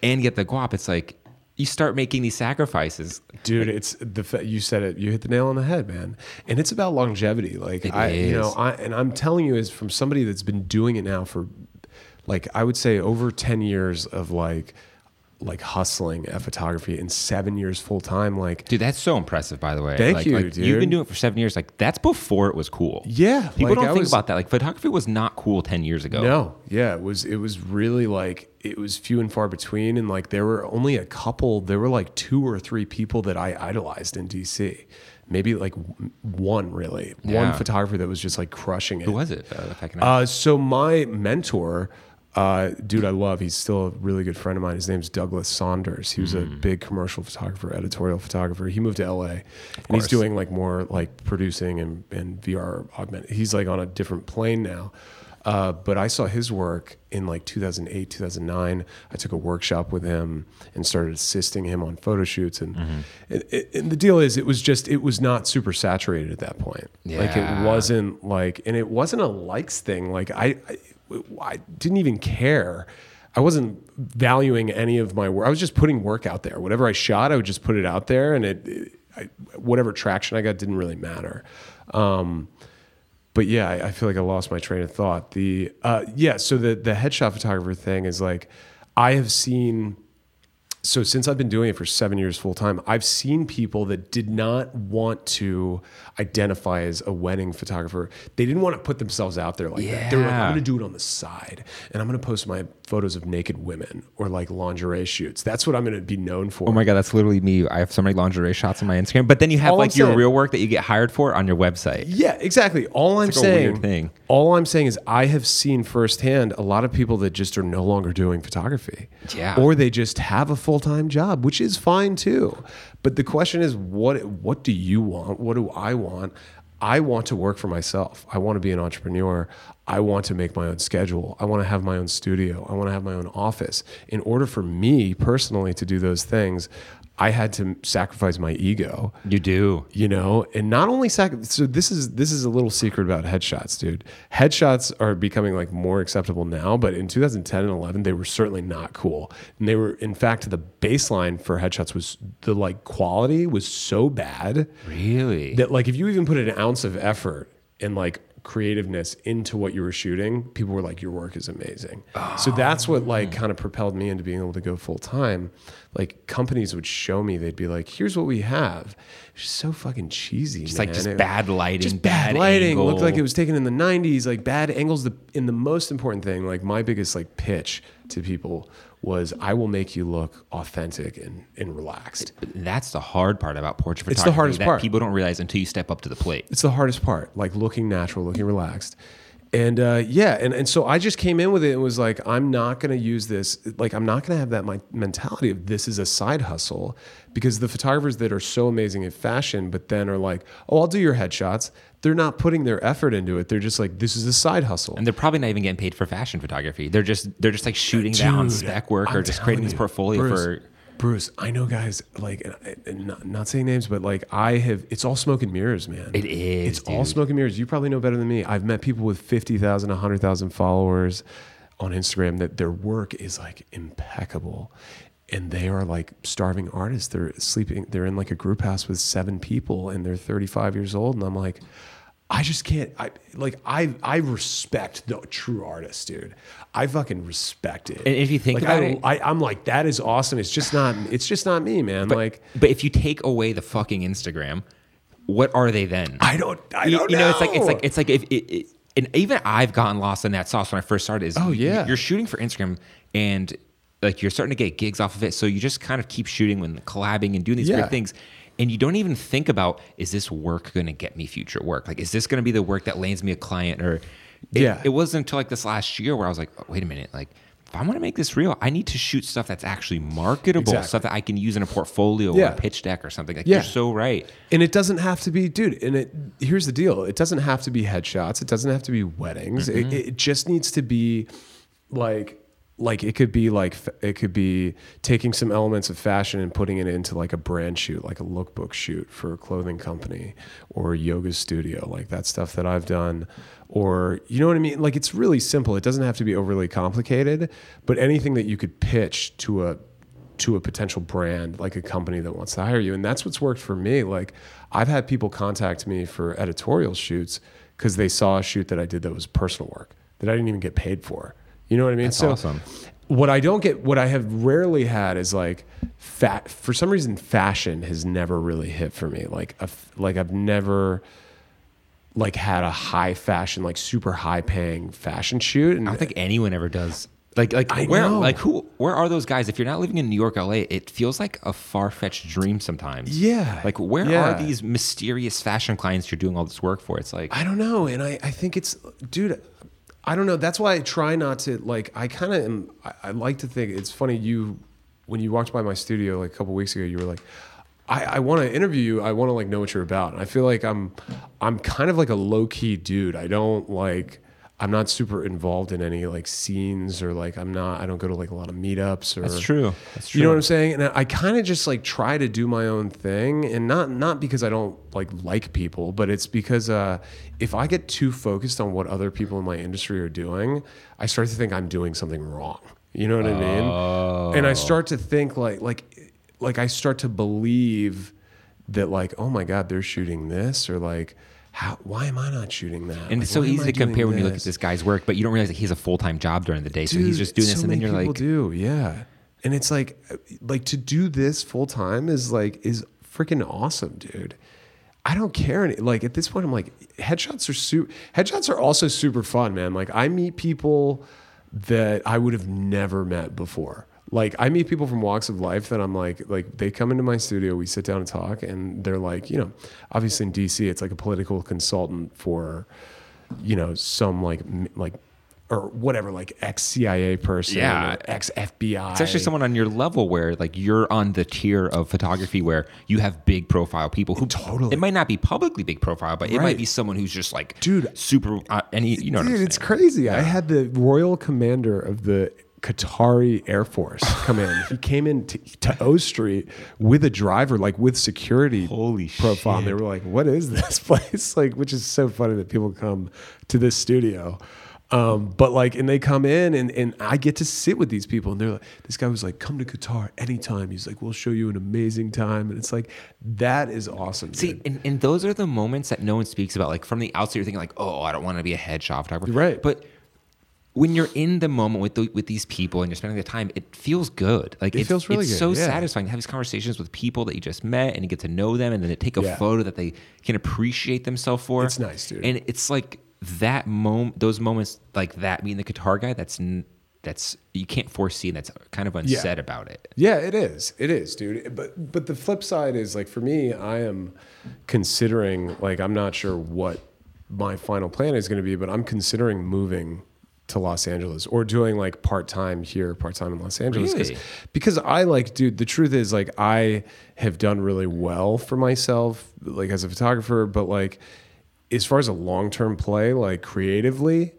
and get the guap, it's like you start making these sacrifices. dude it's the you said it you hit the nail on the head man and it's about longevity like It i you know i and i'm telling you is from somebody that's been doing it now for like i would say over 10 years of like like hustling at photography and seven years full time like Dude, that's so impressive, by the way. Thank like, you, like, You've been doing it for seven years. Like that's before it was cool. Yeah, people like, don't I think was- about that. Like photography was not cool ten years ago. No, yeah, it was it was really like it was few and far between, and like there were only a couple. There were like two or three people that I idolized in DC. Maybe like one really, one photographer that was just like crushing it. Who was it? Uh, if I can Uh, so my mentor, uh, dude, I love. He's still a really good friend of mine. His name's Douglas Saunders. He was a Mm. big commercial photographer, editorial photographer. He moved to LA, and he's doing like more like producing and, and VR augmented. He's like on a different plane now. Uh, but I saw his work in like 2008, 2009. I took a workshop with him and started assisting him on photo shoots. And, and, and the deal is, it was just, it was not super saturated at that point. Like it wasn't like, and it wasn't a likes thing. Like I, I, I didn't even care. I wasn't valuing any of my work. I was just putting work out there. Whatever I shot, I would just put it out there, and it, it I, whatever traction I got didn't really matter. Um, but yeah, I, I feel like I lost my train of thought. The uh, yeah, so the the headshot photographer thing is like I have seen. So since I've been doing it for seven years full time, I've seen people that did not want to identify as a wedding photographer. They didn't want to put themselves out there like that. They were like, I'm going to do it on the side, and I'm going to post my photos of naked women or like lingerie shoots. That's what I'm going to be known for. Oh my god, that's literally me. I have so many lingerie shots on my Instagram, but then you have All I'm like your saying- real work that you get hired for on your website. Yeah, exactly. All I'm like saying, thing. all I'm saying is, I have seen firsthand a lot of people that just are no longer doing photography, Yeah. or they just have a full time job, which is fine too. But the question is, what what do you want? What do I want? I want to work for myself. I want to be an entrepreneur. I want to make my own schedule. I want to have my own studio. I want to have my own office. In order for me personally to do those things, I had to sacrifice my ego You do. you know and not only sac- so this is this is a little secret about headshots dude headshots are becoming like more acceptable now but in 2010 and 11 they were certainly not cool and they were in fact the baseline for headshots was the like quality was so bad Really? that like if you even put an ounce of effort and like creativeness into what you were shooting people were like your work is amazing. So that's what like ah. kind of propelled me into being able to go full time like companies would show me they'd be like here's what we have. It's just so fucking cheesy Just like just It- bad lighting, just bad, bad lighting. Angle. looked like it was taken in the 90s like bad angles. The in the most important thing like my biggest like pitch to people was i will make you look authentic and, and relaxed That's the hard part about portrait photography. It's the hardest that part. People don't realize until you step up to the plate. it's the hardest part like looking natural looking relaxed and uh, yeah and, and so i just came in with it and was like i'm not going to use this like i'm not going to have that my mentality of this is a side hustle because the photographers that are so amazing at fashion but then are like oh i'll do your headshots they're not putting their effort into it they're just like this is a side hustle And they're probably not even getting paid for fashion photography. They're just they're just like shooting Dude, spec work or I'm just telling creating this portfolio Bruce, for Bruce, I know guys like, and- and not, not saying names, but like I have, it's all smoke and mirrors, man. It is, It's all dude. smoke and mirrors. You probably know better than me. I've met people with 50,000, 100,000 followers on Instagram that their work is like impeccable. And they are like starving artists. They're sleeping, they're in like a group house with seven people and they're 35 years old. And I'm like, I just can't. I like. I I respect the true artist, dude. I fucking respect it. And if you think like, about I, it- I, I'm like, that is awesome. It's just not. It's just not me, man. like, But if you take away the fucking Instagram, what are they then? I don't. I you, don't you know, know. it's like it's like it's like if it, it, and even I've gotten lost in that sauce when I first started. Is Oh, yeah. you're shooting for Instagram and like you're starting to get gigs off of it, so you just kind of keep shooting and collabing and doing these Yeah. great things. And you don't even think about is this work going to get me future work? Like, is this going to be the work that lands me a client? Or it, Yeah. it wasn't until like this last year where I was like, oh, wait a minute, like if I want to make this real, I need to shoot stuff that's actually marketable, Exactly. stuff that I can use in a portfolio or a pitch deck or something. Like, Yeah. you're so right. And it doesn't have to be, dude. And it here's the deal: it doesn't have to be headshots. It doesn't have to be weddings. Mm-hmm. It, it just needs to be like, like it could be like it could be taking some elements of fashion and putting it into like a brand shoot, like a lookbook shoot for a clothing company or a yoga studio, like that stuff that I've done. Or you know what I mean? Like it's really simple. It doesn't have to be overly complicated, but anything that you could pitch to a to a potential brand like a company that wants to hire you and that's what's worked for me like i've had people contact me for editorial shoots because they saw a shoot that i did that was personal work that i didn't even get paid for you know what i mean That's awesome. what i don't get what i have rarely had is like fat for some reason fashion has never really hit for me like a, like i've never like had a high fashion like super high paying fashion shoot and I don't think anyone ever does. Like, like I where, know. like who, where are those guys? If you're not living in New York, LA, it feels like a far fetched dream sometimes. Yeah. Like, where Yeah. are these mysterious fashion clients you're doing all this work for? It's like, I don't know, and I, I think it's, dude. I don't know. That's why I try not to like. I kind of am. I, I like to think it's funny. You, when you walked by my studio like a couple weeks ago, you were like, I, I want to interview you. I want to like know what you're about. And I feel like I'm, I'm kind of like a low key dude. I don't like. I'm not super involved in any like scenes or like I'm not I don't go to like a lot of meetups or That's true. That's true. You know what I'm saying? And I, I kind of just like try to do my own thing and not not because I don't like like people, but it's because uh if I get too focused on what other people in my industry are doing, I start to think I'm doing something wrong. You know what I mean? And I start to think like like like I start to believe that like oh my god they're shooting this or like how why am I not shooting that? And Like, it's so easy to compare when you look at this? guy's work, but you don't realize that he has a full time job during the day. so he's just doing this, and then you're people like, do yeah and it's like like to do this full time is like is freaking awesome dude i don't care any, like at this point i'm like headshots are super headshots are also super fun man like i meet people that i would have never met before like i meet people from walks of life that i'm like like they come into my studio we sit down and talk and they're like you know obviously in dc it's like a political consultant for you know some like like or whatever like ex CIA person Yeah. ex FBI it's actually someone on your level where like you're on the tier of photography where you have big profile people who Totally. it might not be publicly big profile, but it might be someone who's just like Dude. super uh, any you know Dude, it's crazy. I had the royal commander of the Qatari Air Force come in. He came in to, to O Street with a driver, like with security Holy profile. And they were like, "What is this place?" Like, which is so funny that people come to this studio. Um, but like, and they come in, and and I get to sit with these people, and they're like, "This guy was like, come to Qatar anytime." He's like, "We'll show you an amazing time," and it's like, that is awesome. See, dude. and, and those are the moments that no one speaks about. Like from the outside, you're thinking like, "Oh, I don't want to be a headshot photographer." Right. But when you're in the moment with the, with these people and you're spending the time, it feels good. Like It it's, feels really it's good, so yeah. satisfying to have these conversations with people that you just met and you get to know them, and then they take a Yeah. photo that they can appreciate themselves for. It's nice, dude. And it's like that moment, those moments like that. Meeting the Qatar guy, that's n- that's you can't foresee, and that's kind of unsaid about it. Yeah, it is. It is, dude. But but the flip side is like for me, I am considering like I'm not sure what my final plan is going to be, but I'm considering moving to Los Angeles or doing like part time here, part time in Los Angeles. 'Cause- Really? Because I like, dude. The truth is, like, I have done really well for myself, like as a photographer. But like, as far as a long term play, like creatively,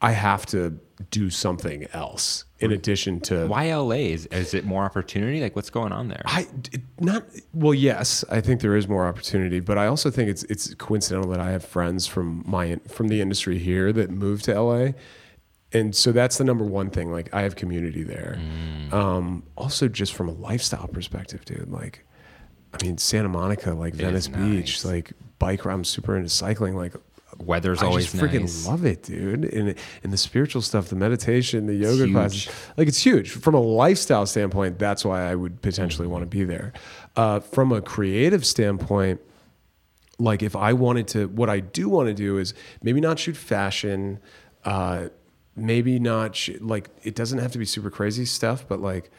I have to do something else in addition to Why LA? Is, is it more opportunity? Like what's going on there? I not well. Yes, I think there is more opportunity, but I also think it's it's coincidental that I have friends from my from the industry here that moved to LA, and so that's the number one thing. Like I have community there. Mm. Um, also, just from a lifestyle perspective, dude. Like, I mean, Santa Monica, like Venice Beach, nice. like bike. I'm super into cycling. Like. Weather's I always just freaking nice. love it, dude. And and the spiritual stuff, the meditation, the yoga classes, like it's huge from a lifestyle standpoint. That's why I would potentially want to be there. Uh, from a creative standpoint, like if I wanted to, what I do want to do is maybe not shoot fashion, uh, maybe not sh- like it doesn't have to be super crazy stuff, but like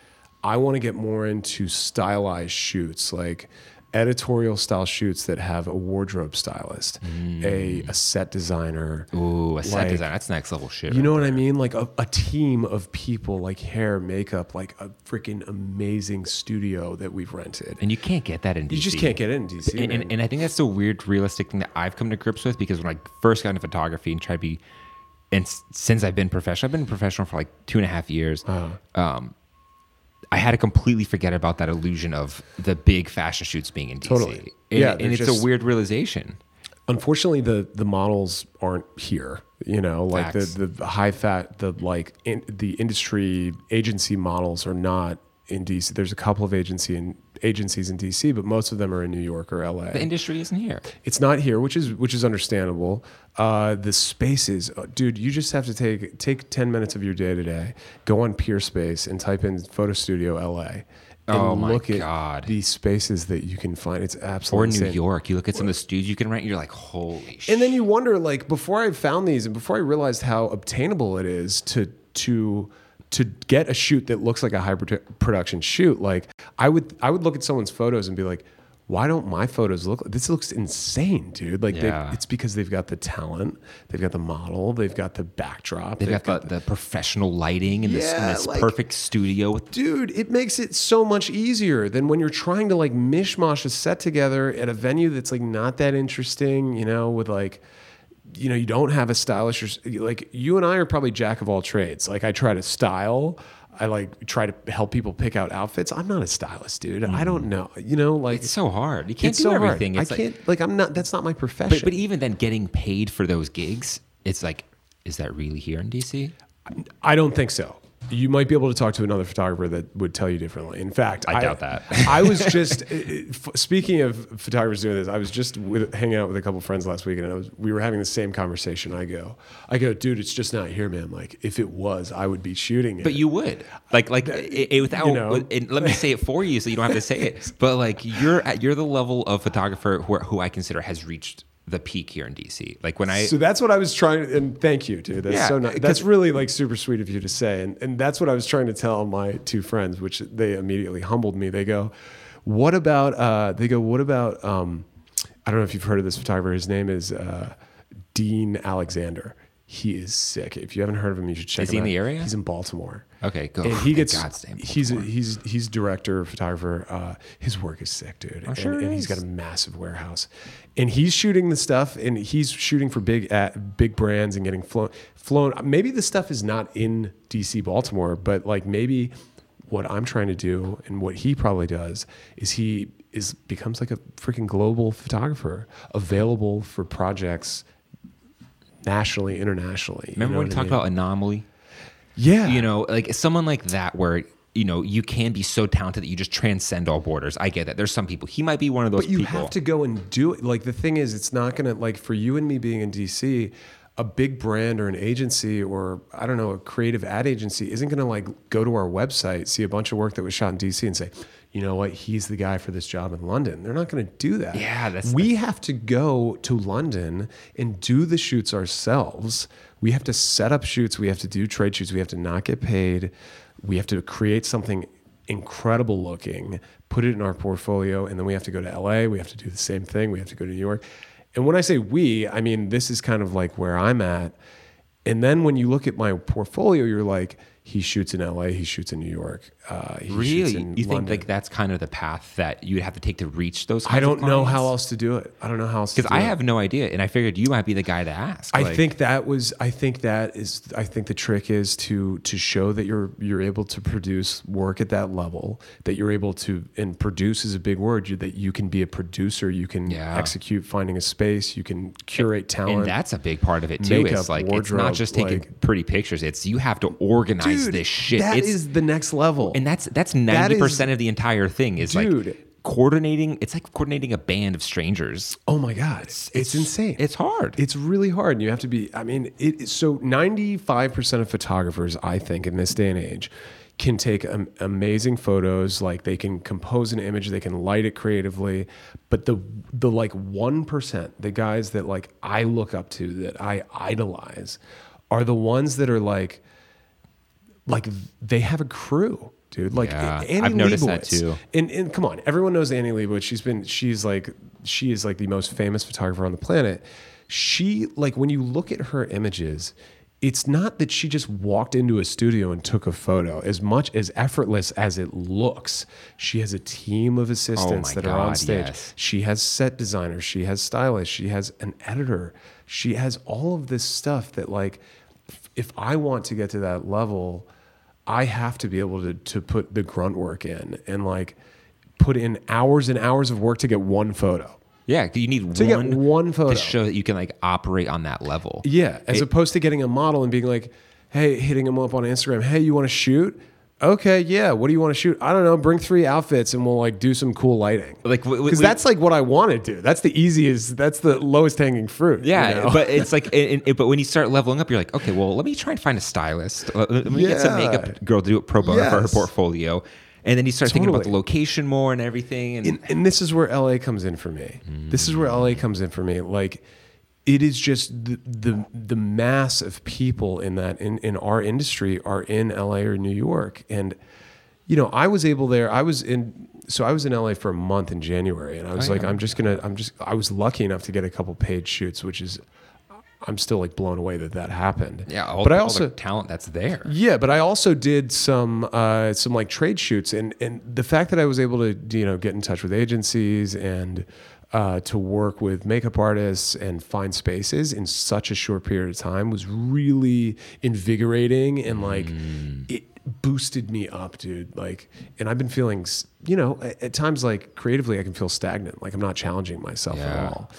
I want to get more into stylized shoots, like editorial style shoots that have a wardrobe stylist, a, mm. a set designer. Ooh, a set like- design. That's next level shit. You right know what there. I mean? Like a, a team of people, like hair, makeup, like a freaking amazing studio that we've rented. And you can't get that in DC. You just can't get it in DC. And, and, and I think that's the weird, realistic thing that I've come to grips with because when I first got into photography and tried to be, and s- since I've been professional, I've been professional for like two and a half years. Uh-huh. Um, I had to completely forget about that illusion of the big fashion shoots being in DC. Totally. And, Yeah, and it's just- a weird realization. unfortunately the the models aren't here you know like Facts. the the high fat the like in, the industry agency models are not in DC there's a couple of agency and agencies in DC but most of them are in New York or LA The industry isn't here. it's not here which is which is understandable uh the spaces uh, dude you just have to take take 10 minutes of your day today go on Peerspace and type in photo studio LA and Oh my look God. at these spaces that you can find it's absolutely Or New insane. York, you look at some of the studios you can rent, you're like, holy shit. And then you wonder, like, before I found these and before I realized how obtainable it is to to to get a shoot that looks like a high production shoot, like I would I would look at someone's photos and be like, why don't my photos look? This looks insane, dude. Like, they, Yeah. it's because they've got the talent, they've got the model, they've got the backdrop, They've got, the, the professional lighting and this, and this like- perfect studio dude, it makes it so much easier than when you're trying to like mishmash a set together at a venue that's like not that interesting, you know, with like you know, you don't have a stylish or like you and I are probably jack of all trades. Like I try to style. I like try to help people pick out outfits. I'm not a stylist, dude. I don't mm. know. You know, like It's so hard. You can't it's do so hard. everything. It's I like, can't like I'm not. That's not my profession. but, but even then, getting paid for those gigs, it's like, is that really here in DC? I don't think so. You might be able to talk to another photographer that would tell you differently. In fact, I doubt that. I was just uh, speaking of photographers doing this. I was just with, hanging out with a couple friends last weekend, and I was, we were having the same conversation. I go, I go, dude, it's just not here, man. Like, if it was, I would be shooting it. But you would like like it, it- without. you know. and let me say it for you, so you don't have to say it. But like you're at, you're the level of photographer who, who I consider has reached the peak here in DC. Like when I so that's what I was trying. And thank you, dude. That's Yeah, so nice. That's really like super sweet of you to say. And and that's what I was trying to tell my two friends, which they immediately humbled me. They go, "What about?" Uh, they go, "What about?" Um, I don't know if you've heard of this photographer. His name is uh, Dean Alexander. He is sick. If you haven't heard of him, you should check Is him he in out. the area? He's in Baltimore. Okay, go. And he gets God, stay in he's a, he's he's director, photographer. Uh, his work is sick, dude. and, sure and he's got a massive warehouse, and he's shooting the stuff, and he's shooting for big at big brands and getting flown flown. Maybe the stuff is not in DC, Baltimore, but like maybe what I'm trying to do and what he probably does is he is becomes like a freaking global photographer available for projects nationally, internationally. You Remember know when we what I talked mean? about anomaly? yeah, You know, like someone like that where you know you can be so talented that you just transcend all borders. I get that. There's some people. He might be one of those But you people. have to go and do it. Like the thing is, it's not gonna like for you and me being in DC, a big brand or an agency or I don't know a creative ad agency isn't gonna like go to our website, see a bunch of work that was shot in DC, and say, you know what, he's the guy for this job in London. They're not gonna do that. Yeah, that's- we have to go to London and do the shoots ourselves. We have to set up shoots. We have to do trade shoots. We have to not get paid. We have to create something incredible looking, put it in our portfolio, and then we have to go to LA. We have to do the same thing. We have to go to New York. And when I say we, I mean this is kind of like where I'm at. And then when you look at my portfolio, you're like, he shoots in LA, he shoots in New York. Uh, really, you think London. like that's kind of the path that you'd have to take to reach those? I don't know how else to do it. I don't know how else to Because I it. have no idea, and I figured you might be the guy to ask. I Like, think that was. I think that is. I think the trick is to to show that you're you're able to produce work at that level. That you're able to and produce is a big word. You, that you can be a producer. You can Yeah. execute finding a space. You can curate talent. and that's a big part of it too. makeup, It's like it's not just taking like- pretty pictures. It's you have to organize Dude, this shit. That it's, is the next level. And that's that's ninety is- percent of the entire thing. Is Dude. like coordinating. It's like coordinating a band of strangers. oh my god, it's, insane. It's hard. It's really hard. And you have to be, I mean, it, so 95% of photographers, I think, in this day and age, can take am- amazing photos. Like they can compose an image, they can light it creatively. But the, the like 1%, the guys that like I look up to, that I idolize, are the ones that are like, like they have a crew. Dude, like Yeah, Annie I've noticed that too. And, and come on, everyone knows Annie Leibovitz. She's been, she's like, she is like the most famous photographer on the planet. She, like, when you look at her images, it's not that she just walked into a studio and took a photo. As much as effortless as it looks, she has a team of assistants Oh that are on stage. yes. She has set designers. She has stylists. She has an editor. She has all of this stuff that, like, if I want to get to that level, I have to be able to to put the grunt work in and like put in hours and hours of work to get one photo. yeah, you need To get one one photo. to show that you can like operate on that level. Yeah, as It- opposed to getting a model and being like, "Hey, hitting them up on Instagram. Hey, you want to shoot? Okay, yeah. What do you want to shoot? I don't know. Bring three outfits and we'll like do some cool lighting. Like, because that's like what I want to do. That's the easiest. That's the lowest hanging fruit. you Yeah, know? but it's like, and, and- but when you start leveling up, you're like, okay, well, let me try and find a stylist. Let me get some makeup girl to do it pro bono for her portfolio, and then you start thinking about the location more and everything. And, and, and this is where LA comes in for me. This is where LA comes in for me. Like it is just the the, the mass of people in that in, in our industry are in LA or New York. And you know, I was able there, I was in so I was in LA for a month in January and I was Oh, like, yeah. I'm just gonna I'm just I was lucky enough to get a couple paid shoots, which is I'm still like blown away that that happened. yeah, all, but I also the talent that's there. yeah, but I also did some uh, some like trade shoots, and and the fact that I was able to you know get in touch with agencies and uh, to work with makeup artists and find spaces in such a short period of time was really invigorating and like it boosted me up, dude. Like, and I've been feeling, you know, at, times like creatively, I can feel stagnant. Like I'm not challenging myself Yeah. at all.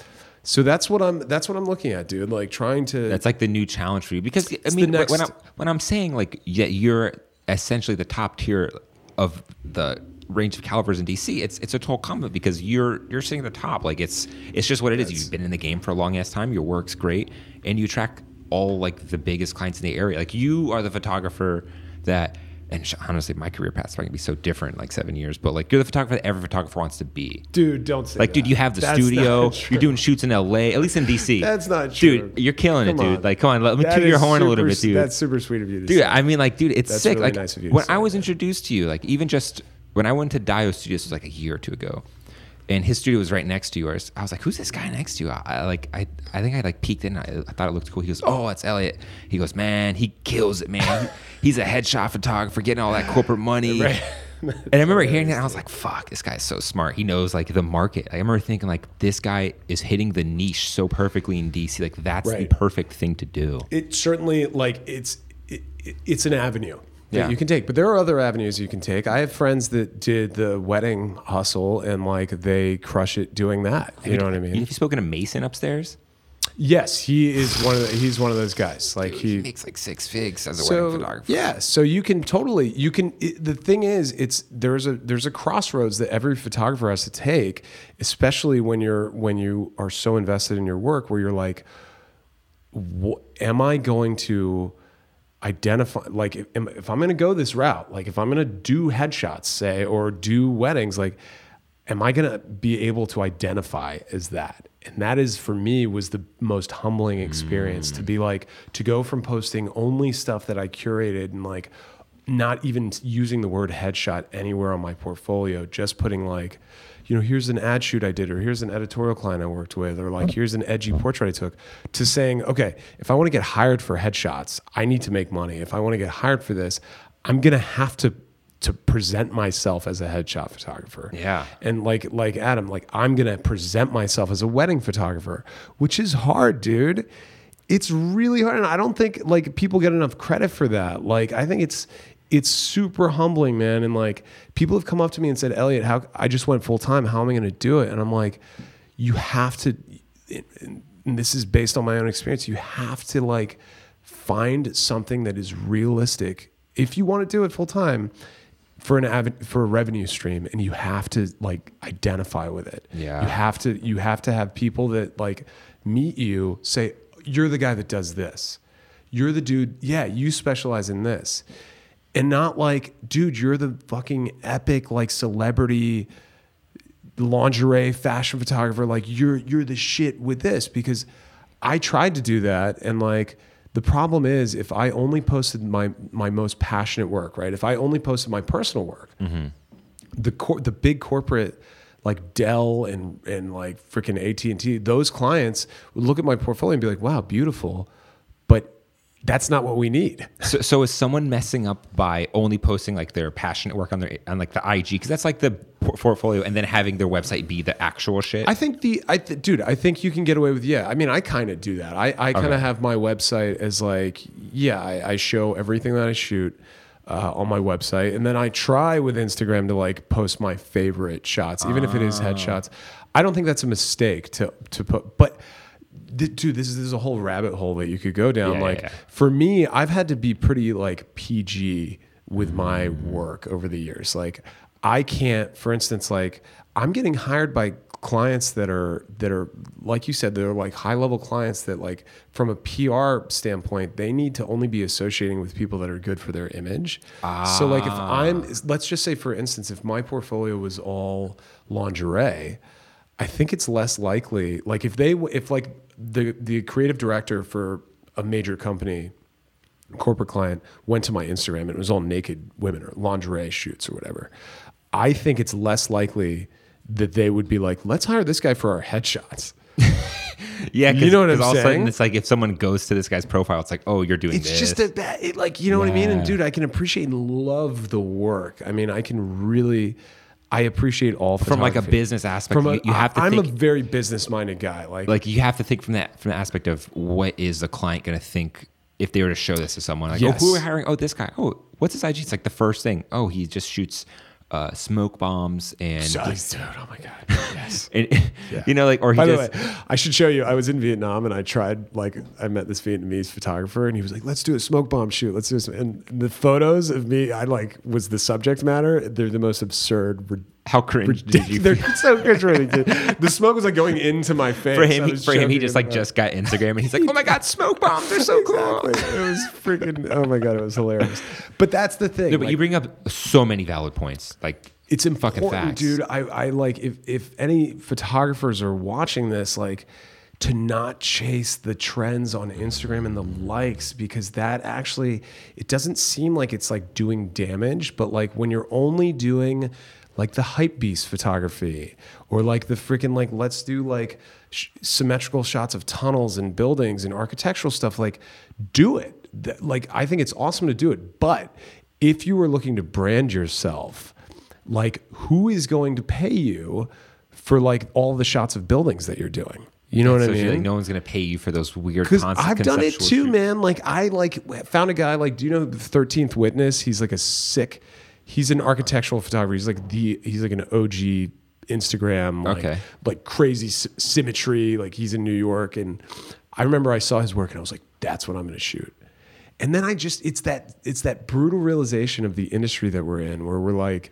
So that's what I'm. That's what I'm looking at, dude. Like trying to. That's like the new challenge for you because I mean when I'm when I'm saying like yeah you're essentially the top tier of the range of calibers in DC it's it's a total compliment because you're you're sitting at the top like it's it's just what it is you've been in the game for a long ass time your work's great and you track all like the biggest clients in the area like you are the photographer that and honestly my career path's probably gonna be so different in like seven years but like you're the photographer that every photographer wants to be dude, don't say like, that. dude, you have the That's studio. You're doing shoots in LA, at least in DC. That's not true. Dude, you're killing it, dude. on. Like, come on, let me That toot your is horn a little bit, dude. That's super sweet of you to dude, say. I mean, like, dude, it's That's sick. really like, nice of you when I was introduced to you, like, even just when I went to Dio Studios, it was like a year or two ago, and his studio was right next to yours. I was like, who's this guy next to you? I, I like, I, I think I like peeked in. I, I thought it looked cool. He goes, oh, it's Elliot. He goes, man, he kills it, man. He- he's a headshot photographer, getting all that corporate money. Right. And I remember hearing that, I was like, "Fuck, this guy's so smart. He knows like the market." I remember thinking like, "This guy is hitting the niche so perfectly in DC. Like that's Right. the perfect thing to do." it certainly like it's it, it- it's an avenue Yeah. you can take but there are other avenues you can take i have friends that did the wedding hustle and like they crush it doing that you know what i Have mean you spoken to Mason upstairs? yes he is one of the, he's one of those guys like He he makes like six figs as a so wedding photographer. yeah so you can totally you can it, the thing is it's there's a there's a crossroads that every photographer has to take especially when you're when you are so invested in your work where you're like am I going to identify like if, if I'm going to go this route, like if I'm going to do headshots, say, or do weddings, like am I going to be able to identify as that? And that is for me was the most humbling experience to mm. be like to go from posting only stuff that I curated and like not even using the word headshot anywhere on my portfolio, just putting like, you know, here's an ad shoot I did, or here's an editorial client I worked with, or like here's an edgy portrait I took, to saying, okay, if I want to get hired for headshots, I need to make money. If I want to get hired for this, I'm gonna have to to present myself as a headshot photographer. Yeah. And like like Adam, like I'm gonna present myself as a wedding photographer, which is hard, dude. It's really hard, and I don't think like people get enough credit for that. Like I think it's it's super humbling, man. And like people have come up to me and said, Elliot, how I just went full time. How am I gonna do it? And I'm like, you have to. And this is based on my own experience. You have to like find something that is realistic if you want to do it full time for an aven- for a revenue stream and you have to like identify with it Yeah. you have to you have to have people that like meet you say you're the guy that does this you're the dude yeah you specialize in this and not like dude you're the fucking epic like celebrity lingerie fashion photographer. Like you're you're the shit with this. Because I tried to do that. And like the problem is if I only posted my my most passionate work, right? If I only posted my personal work, mm-hmm. the cor- the big corporate like Dell and and like freaking AT and T, those clients would look at my portfolio and be like, "Wow, beautiful," that's not what we need. So, so is someone messing up by only posting like their passionate work on their on like the IG because that's like the portfolio, and then having their website be the actual shit? I think the I th- dude, I think you can get away with yeah. I mean, I kind of do that. I I kind of Okay. have my website as like yeah, I, I show everything that I shoot uh, on my website, and then I try with Instagram to like post my favorite shots, even if it is headshots. I don't think that's a mistake to to put, but. Th- Dude, this is, this is a whole rabbit hole that you could go down. Yeah, yeah, like yeah. for me, I've had to be pretty like PG with my work over the years. Like I can't, for instance, like I'm getting hired by clients that are that are like you said, they're like high level clients that like from a PR standpoint, they need to only be associating with people that are good for their image. So like if I'm ah. let's just say for instance, if my portfolio was all lingerie, I think it's less likely. Like if they if like the the creative director for a major company corporate client went to my Instagram and it was all naked women or lingerie shoots or whatever, I think it's less likely that they would be like, let's hire this guy for our headshots. yeah, You know what I'm all of a saying? sudden it's like if someone goes to this guy's profile, it's like, oh, you're doing It's this. just a bad, it, like, you know what I mean? And dude, I can appreciate and love the work. I mean, I can really, I appreciate all from like a business aspect. From a, you, you have to I'm think a very business minded guy. Like, like you have to think from that from the aspect of what is the client going to think if they were to show this to someone like Yes. oh who are we hiring oh this guy oh what's his IG it's like the first thing oh he just shoots uh, smoke bombs and, dude, oh my god, yes. and you know like or he By the just way, I should show you. I was in Vietnam and I tried like I met this Vietnamese photographer and he was like, "Let's do a smoke bomb shoot. Let's do this." And the photos of me, I like was the subject matter. They're the most absurd. How cringe did you They're so cringe. The smoke was like going into my face. for him he, for him he just like just got Instagram and he's like oh my god smoke bombs they're so cool Exactly. It was freaking. Oh my god, it was hilarious. But that's the thing. no, but like- you bring up so many valid points like it's in fucking facts. dude. I, I like if if any photographers are watching this, like to not chase the trends on Instagram and the likes because that actually it doesn't seem like it's like doing damage, but like when you're only doing like the hype beast photography or like the freaking like let's do like sh- symmetrical shots of tunnels and buildings and architectural stuff like do it Th- like i think it's awesome to do it but if you are looking to brand yourself like who is going to pay you for like all the shots of buildings that you're doing you know what so i mean like no one's going to pay you for those weird because I've done it too, shoots. man. Like I like found a guy like do you know the Thirteenth Witness? He's like a sick. He's an architectural photographer. He's like the he's like an OG Instagram like Okay. like crazy sy- symmetry. Like he's in New York, and I remember I saw his work and I was like, that's what I'm going to shoot. And then I just it's that it's that brutal realization of the industry that we're in where we're like.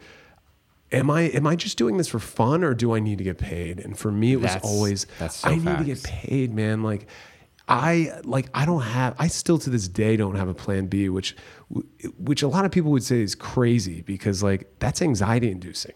Am I am I just doing this for fun or do I need to get paid? And for me, it was That's- always that's so I need to get paid, man. Like I like I don't have I still to this day don't have a plan B, which which a lot of people would say is crazy because like that's anxiety inducing.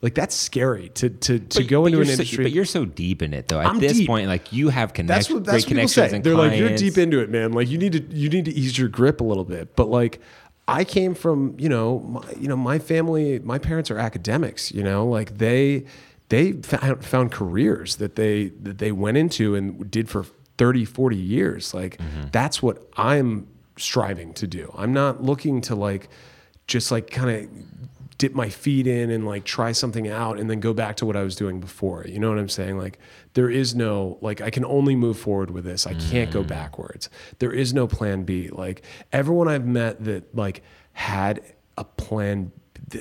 Like that's scary to to to go into you're an so, industry. but you're so deep in it though. At I'm this deep. point, like you have connections. that's what that's great what people connections say. and They're like you're deep into it, man. Like you need to you need to ease your grip a little bit. But like I came from you know my, you know my family my parents are academics. You know like they they found, found careers that they that they went into and did for 30 40 years. Like Mm-hmm. that's what I'm striving to do. I'm not looking to like just like kind of dip my feet in and like try something out and then go back to what I was doing before. You know what I'm saying? Like there is no like I can only move forward with this. I can't go mm. backwards. There is no plan B. Like everyone I've met that like had a plan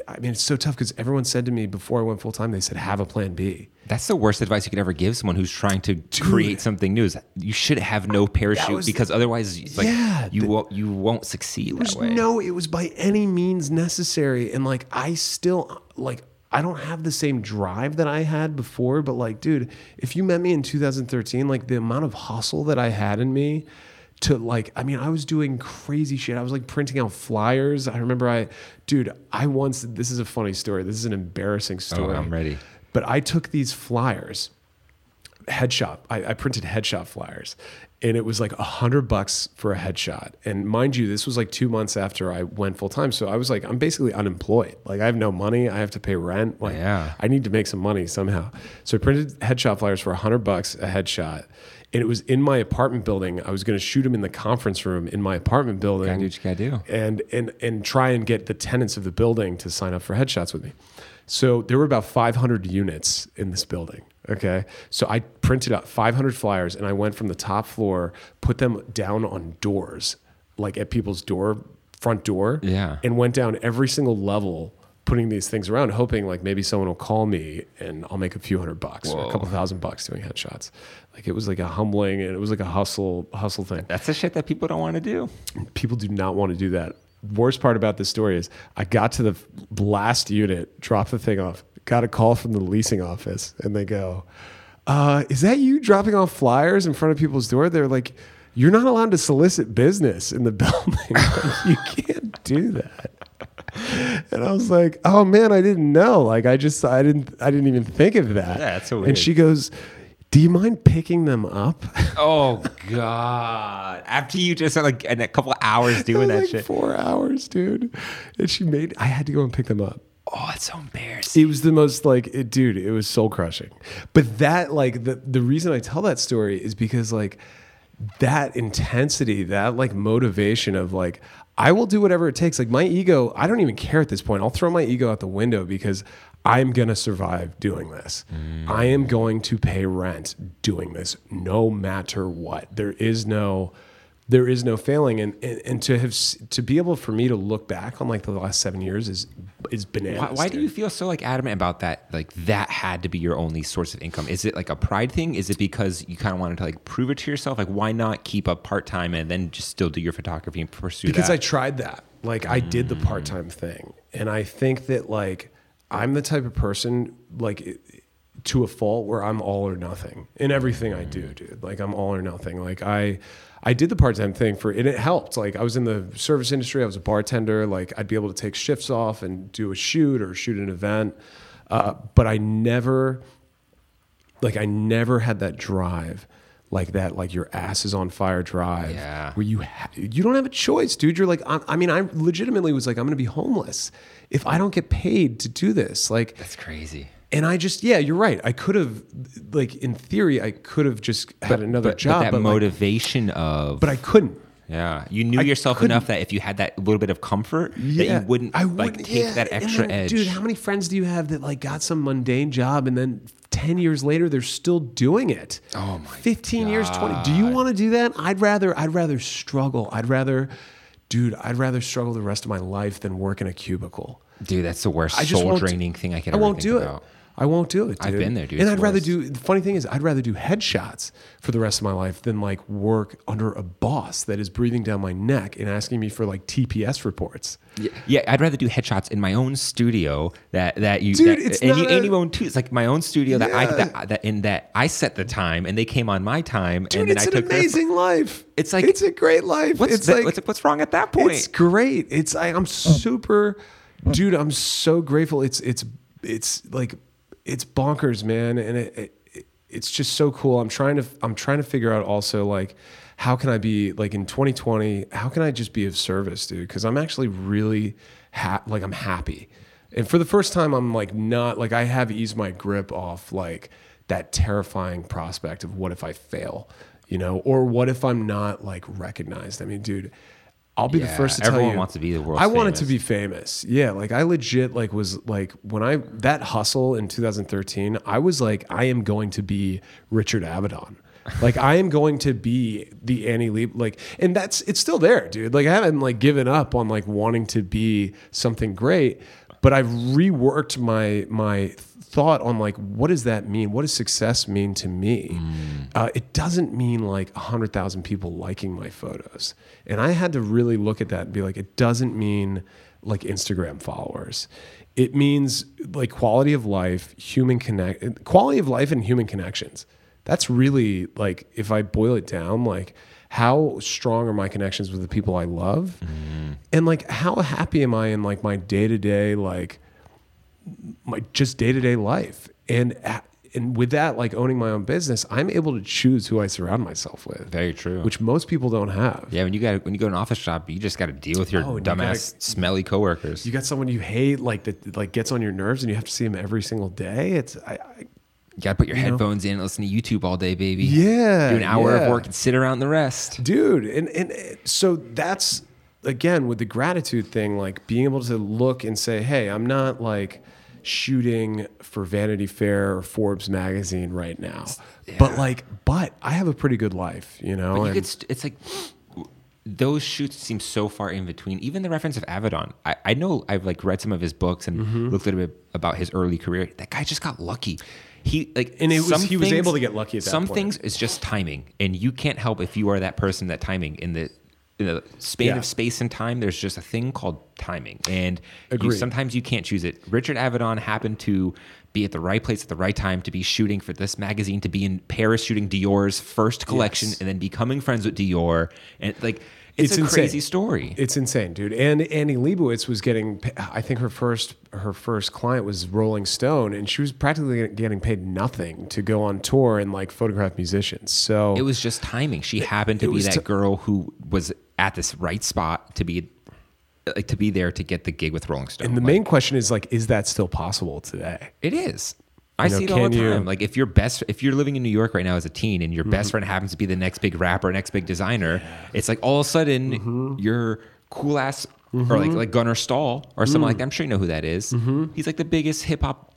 I mean it's so tough cuz everyone said to me before I went full time they said have a plan B. That's the worst advice you could ever give someone who's trying to create something new. Is you should have no parachute because otherwise, like Yeah, you the- won't you won't succeed There's no, it was by any means necessary. And like, I still, like, I don't have the same drive that I had before. But like, dude, if you met me in 2013, like the amount of hustle that I had in me to like, I mean, I was doing crazy shit. I was like printing out flyers. I remember I, dude, I once, this is a funny story. This is an embarrassing story. Oh, I'm ready. But I took these flyers headshot. I, I printed headshot flyers, and it was like a hundred bucks for a headshot. And mind you, this was like two months after I went full time, so I was like, I'm basically unemployed. Like I have no money. I have to pay rent. Like Yeah. I need to make some money somehow. So I printed headshot flyers for a hundred bucks a headshot. And it was in my apartment building. I was going to shoot them in the conference room in my apartment building Gotta do what you gotta do. and and and try and get the tenants of the building to sign up for headshots with me. So there were about 500 units in this building. Okay, so I printed out 500 flyers and I went from the top floor, put them down on doors, like at people's door front door, Yeah. and went down every single level. Putting these things around, hoping like maybe someone will call me and I'll make a few hundred bucks or a couple thousand bucks doing headshots. Like it was like a humbling and it was like a hustle hustle thing That's the shit that people don't want to do. people do not want to do that. Worst part about this story is I got to the last unit, dropped the thing off, got a call from the leasing office, and they go, uh, "Is that you dropping off flyers in front of people's door?" They're like, "You're not allowed to solicit business in the building. You can't do that." And I was like, "Oh man, I didn't know. Like, I just, I didn't, I didn't even think of that." Yeah, that's so And she goes, "Do you mind picking them up?" Oh god! After you just like in a couple hours doing that like shit. Four hours, dude. And she made. I had to go and pick them up. Oh, it's so embarrassing. It was the most like, it, dude. It was soul crushing. But that, like, the the reason I tell that story is because like that intensity, that like motivation of like, I will do whatever it takes. Like my ego, I don't even care at this point. I'll throw my ego out the window because I'm going to survive doing this. Mm. I am going to pay rent doing this no matter what. There is no there is no failing and, and and to have to be able for me to look back on like the last 7 years is is bananas. Why, why do you feel so like adamant about that? Like that had to be your only source of income. Is it like a pride thing? Is it because you kind of wanted to like prove it to yourself? Like why not keep up part time and then just still do your photography and pursue because I tried that. Like I did the mm. part time thing, and I think that like I'm the type of person like it- to a fault where I'm all or nothing in everything I do, mm. dude. Like I'm all or nothing. Like I I did the part time thing for and it helped. Like I was in the service industry. I was a bartender. Like I'd be able to take shifts off and do a shoot or shoot an event. Uh, but I never like I never had that drive like that like your ass is on fire drive Yeah. where you ha- you don't have a choice dude you're like I'm, i mean i legitimately was like i'm gonna be homeless if i don't get paid to do this like That's crazy. And i just yeah you're right i could have like in theory i could have just had another but, job but that but, like- motivation of but i couldn't yeah, you knew I yourself couldn't- enough that if you had that little bit of comfort, that you wouldn't I wouldn't- take yeah, that extra then, edge. Dude, how many friends do you have that like got some mundane job and then 10 years later they're still doing it? Oh my 15 years, 20. Do you want to do that? I'd rather I'd rather struggle. I'd rather dude, I'd rather struggle the rest of my life than work in a cubicle. Dude, that's the worst soul draining thing I could I won't do about. it. I won't do it. Dude. I've been there, dude. And I'd rather do. The funny thing is, I'd rather do headshots for the rest of my life than like work under a boss that is breathing down my neck and asking me for like TPS reports. Yeah, yeah, I'd rather do headshots in my own studio that that you Dude, that, it's and, not you, and a- you own too. It's like my own studio that I Yeah. that, that in that I set the time and they came on my time Dude, and then it's I an took their- amazing life. It's like- it's a great life. What's it's that- like what's, what's wrong at that point? It's great. It's I, I'm super, dude. I'm so grateful. It's it's it's like it's bonkers, man, and it, it it's just so cool. I'm trying to I'm trying to figure out also like how can I be like in 2020? How can I just be of service, dude? Because I'm actually really ha- like I'm happy, and for the first time, I'm like not like I have eased my grip off like that terrifying prospect of what if I fail, you know, or what if I'm not like recognized. I mean, dude. I'll be the first to tell you. everyone wants to be the world's I wanted to be famous. Yeah, like I legit like was like when I that hustle in 2013, I was like I am going to be Richard Avedon. Like I am going to be the Annie Lee like and that's it's still there, dude. Like I haven't like given up on like wanting to be something great, but I've reworked my my thought on like what does that mean? What does success mean to me? Uh, it doesn't mean like hundred thousand people liking my photos, and I had to really look at that and be like, it doesn't mean like Instagram followers. It means like quality of life, human connect, quality of life, and human connections. That's really like if I boil it down, like how strong are my connections with the people I love, and like how happy am I in like my day to day like my just day to day life. And and with that, like owning my own business, I'm able to choose who I surround myself with. Very true. Which most people don't have. yeah, when you got when you go to an office job, you just got to deal with your Oh, you dumbass, gotta- smelly coworkers. You got someone you hate, like that, like gets on your nerves, and you have to see them every single day. It's I, I You got to put your headphones in and listen to YouTube all day, baby. Yeah, do an hour yeah. of work and sit around the rest. dude and and so that's again with the gratitude thing like being able to look and say hey i'm not like shooting for vanity fair or forbes magazine right now but like but i have a pretty good life you know But you. St- it's like those shoots seem so far in between. Even the reference of Avedon, I, I know I've like read some of his books and Mm-hmm. looked a little bit about his early career. That guy just got lucky. He like And it was- some he was able to get lucky at that some point. things is just timing, and you can't help if you are that person. That timing in the in the span Yeah. of space and time, there's just a thing called timing, and you, sometimes you can't choose it. Richard Avedon happened to be at the right place at the right time to be shooting for this magazine, to be in Paris shooting Dior's first collection, Yes. and then becoming friends with Dior, and like it's, a insane. crazy story. It's insane, dude. And Annie Leibovitz was getting, I think her first her first client was Rolling Stone, and she was practically getting paid nothing to go on tour and like photograph musicians. So it was just timing. She happened to be that t- girl who was at this right spot to be like to be there to get the gig with Rolling Stone. And the Like, main question is like, is that still possible today? it is. I know, see it all the can you- time. Like if you're best, if you're living in New York right now as a teen, and your Mm-hmm. best friend happens to be the next big rapper, next big designer, it's like all of a sudden Mm-hmm. you're cool ass, or like like Gunner Stahl or someone Mm. like that. I'm sure you know who that is. Mm-hmm. He's like the biggest hip hop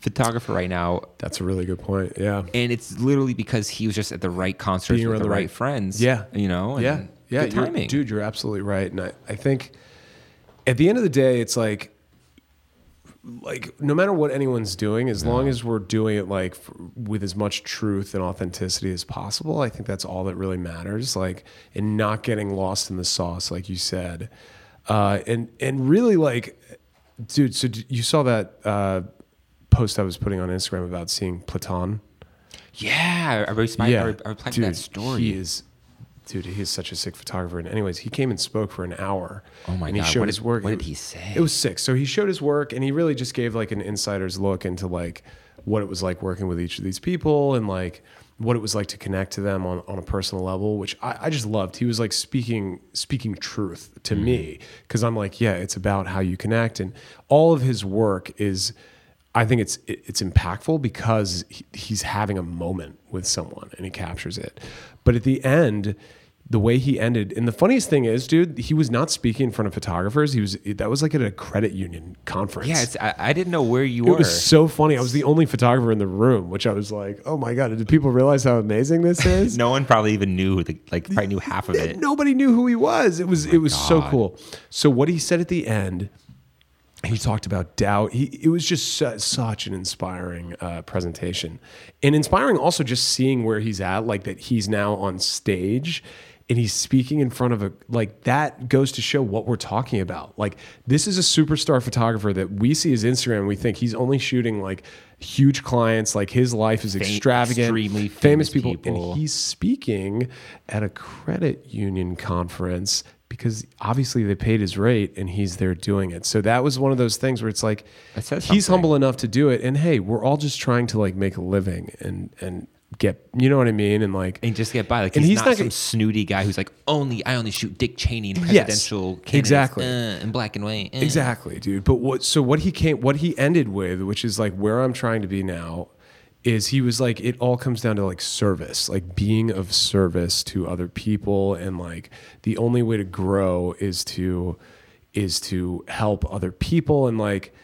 photographer right now, That's a really good point. Yeah. and it's literally because he was just at the right concerts Being with the the right, right- friends. Yeah. you know. and yeah. Yeah. good you're- timing, dude, you're absolutely right. And I, I think at the end of the day, it's like, like no matter what anyone's doing, as long as we're doing it like f with as much truth and authenticity as possible, I think that's all that really matters. Like, and not getting lost in the sauce, like you said, uh, and and really like, dude. So d- you saw that uh, post I was putting on Instagram about seeing Platon. Yeah, I replied, I re- I replied to that story. He is, dude. He is such a sick photographer. And anyways, he came and spoke for an hour. Oh my and he God, showed what his did- work. what did he say? It was sick. So he showed his work, and he really just gave like an insider's look into like what it was like working with each of these people, and like what it was like to connect to them on, on a personal level, which I, I just loved. He was like speaking speaking truth to Mm-hmm. me because I'm like, yeah, it's about how you connect, and all of his work is. I think it's it's impactful because he's having a moment with someone and he captures it. But at the end, the way he ended, and the funniest thing is, dude, he was not speaking in front of photographers. He was that was like at a credit union conference. yeah, it's, I, I didn't know where you it were. was so funny. I was the only photographer in the room, which I was like, oh my god, did people realize how amazing this is? no one probably even knew the, like probably knew half of it. Nobody knew who he was. It was it was so Oh cool. So what he said at the end, he talked about doubt. He it was just su- such an inspiring uh, presentation, and inspiring also just seeing where he's at, like that he's now on stage. And he's speaking in front of a like that goes to show what we're talking about. Like this is a superstar photographer that we see his Instagram. And we think he's only shooting like huge clients. Like his life is extravagant, extremely famous famous people, people. and he's speaking at a credit union conference because obviously they paid his rate and he's there doing it. So that was one of those things where it's like he's humble enough to do it and hey, we're all just trying to like make a living and and get you know what I mean and like and just get by. Like And he's, he's not, not some snooty guy who's like only I only shoot Dick Cheney and Yes, presidential candidates exactly. uh, in black and white. uh." Exactly, dude. But what so what he came what he ended with, which is like where I'm trying to be now, is he was like it all comes down to like service, like being of service to other people and like the only way to grow is to is to help other people and like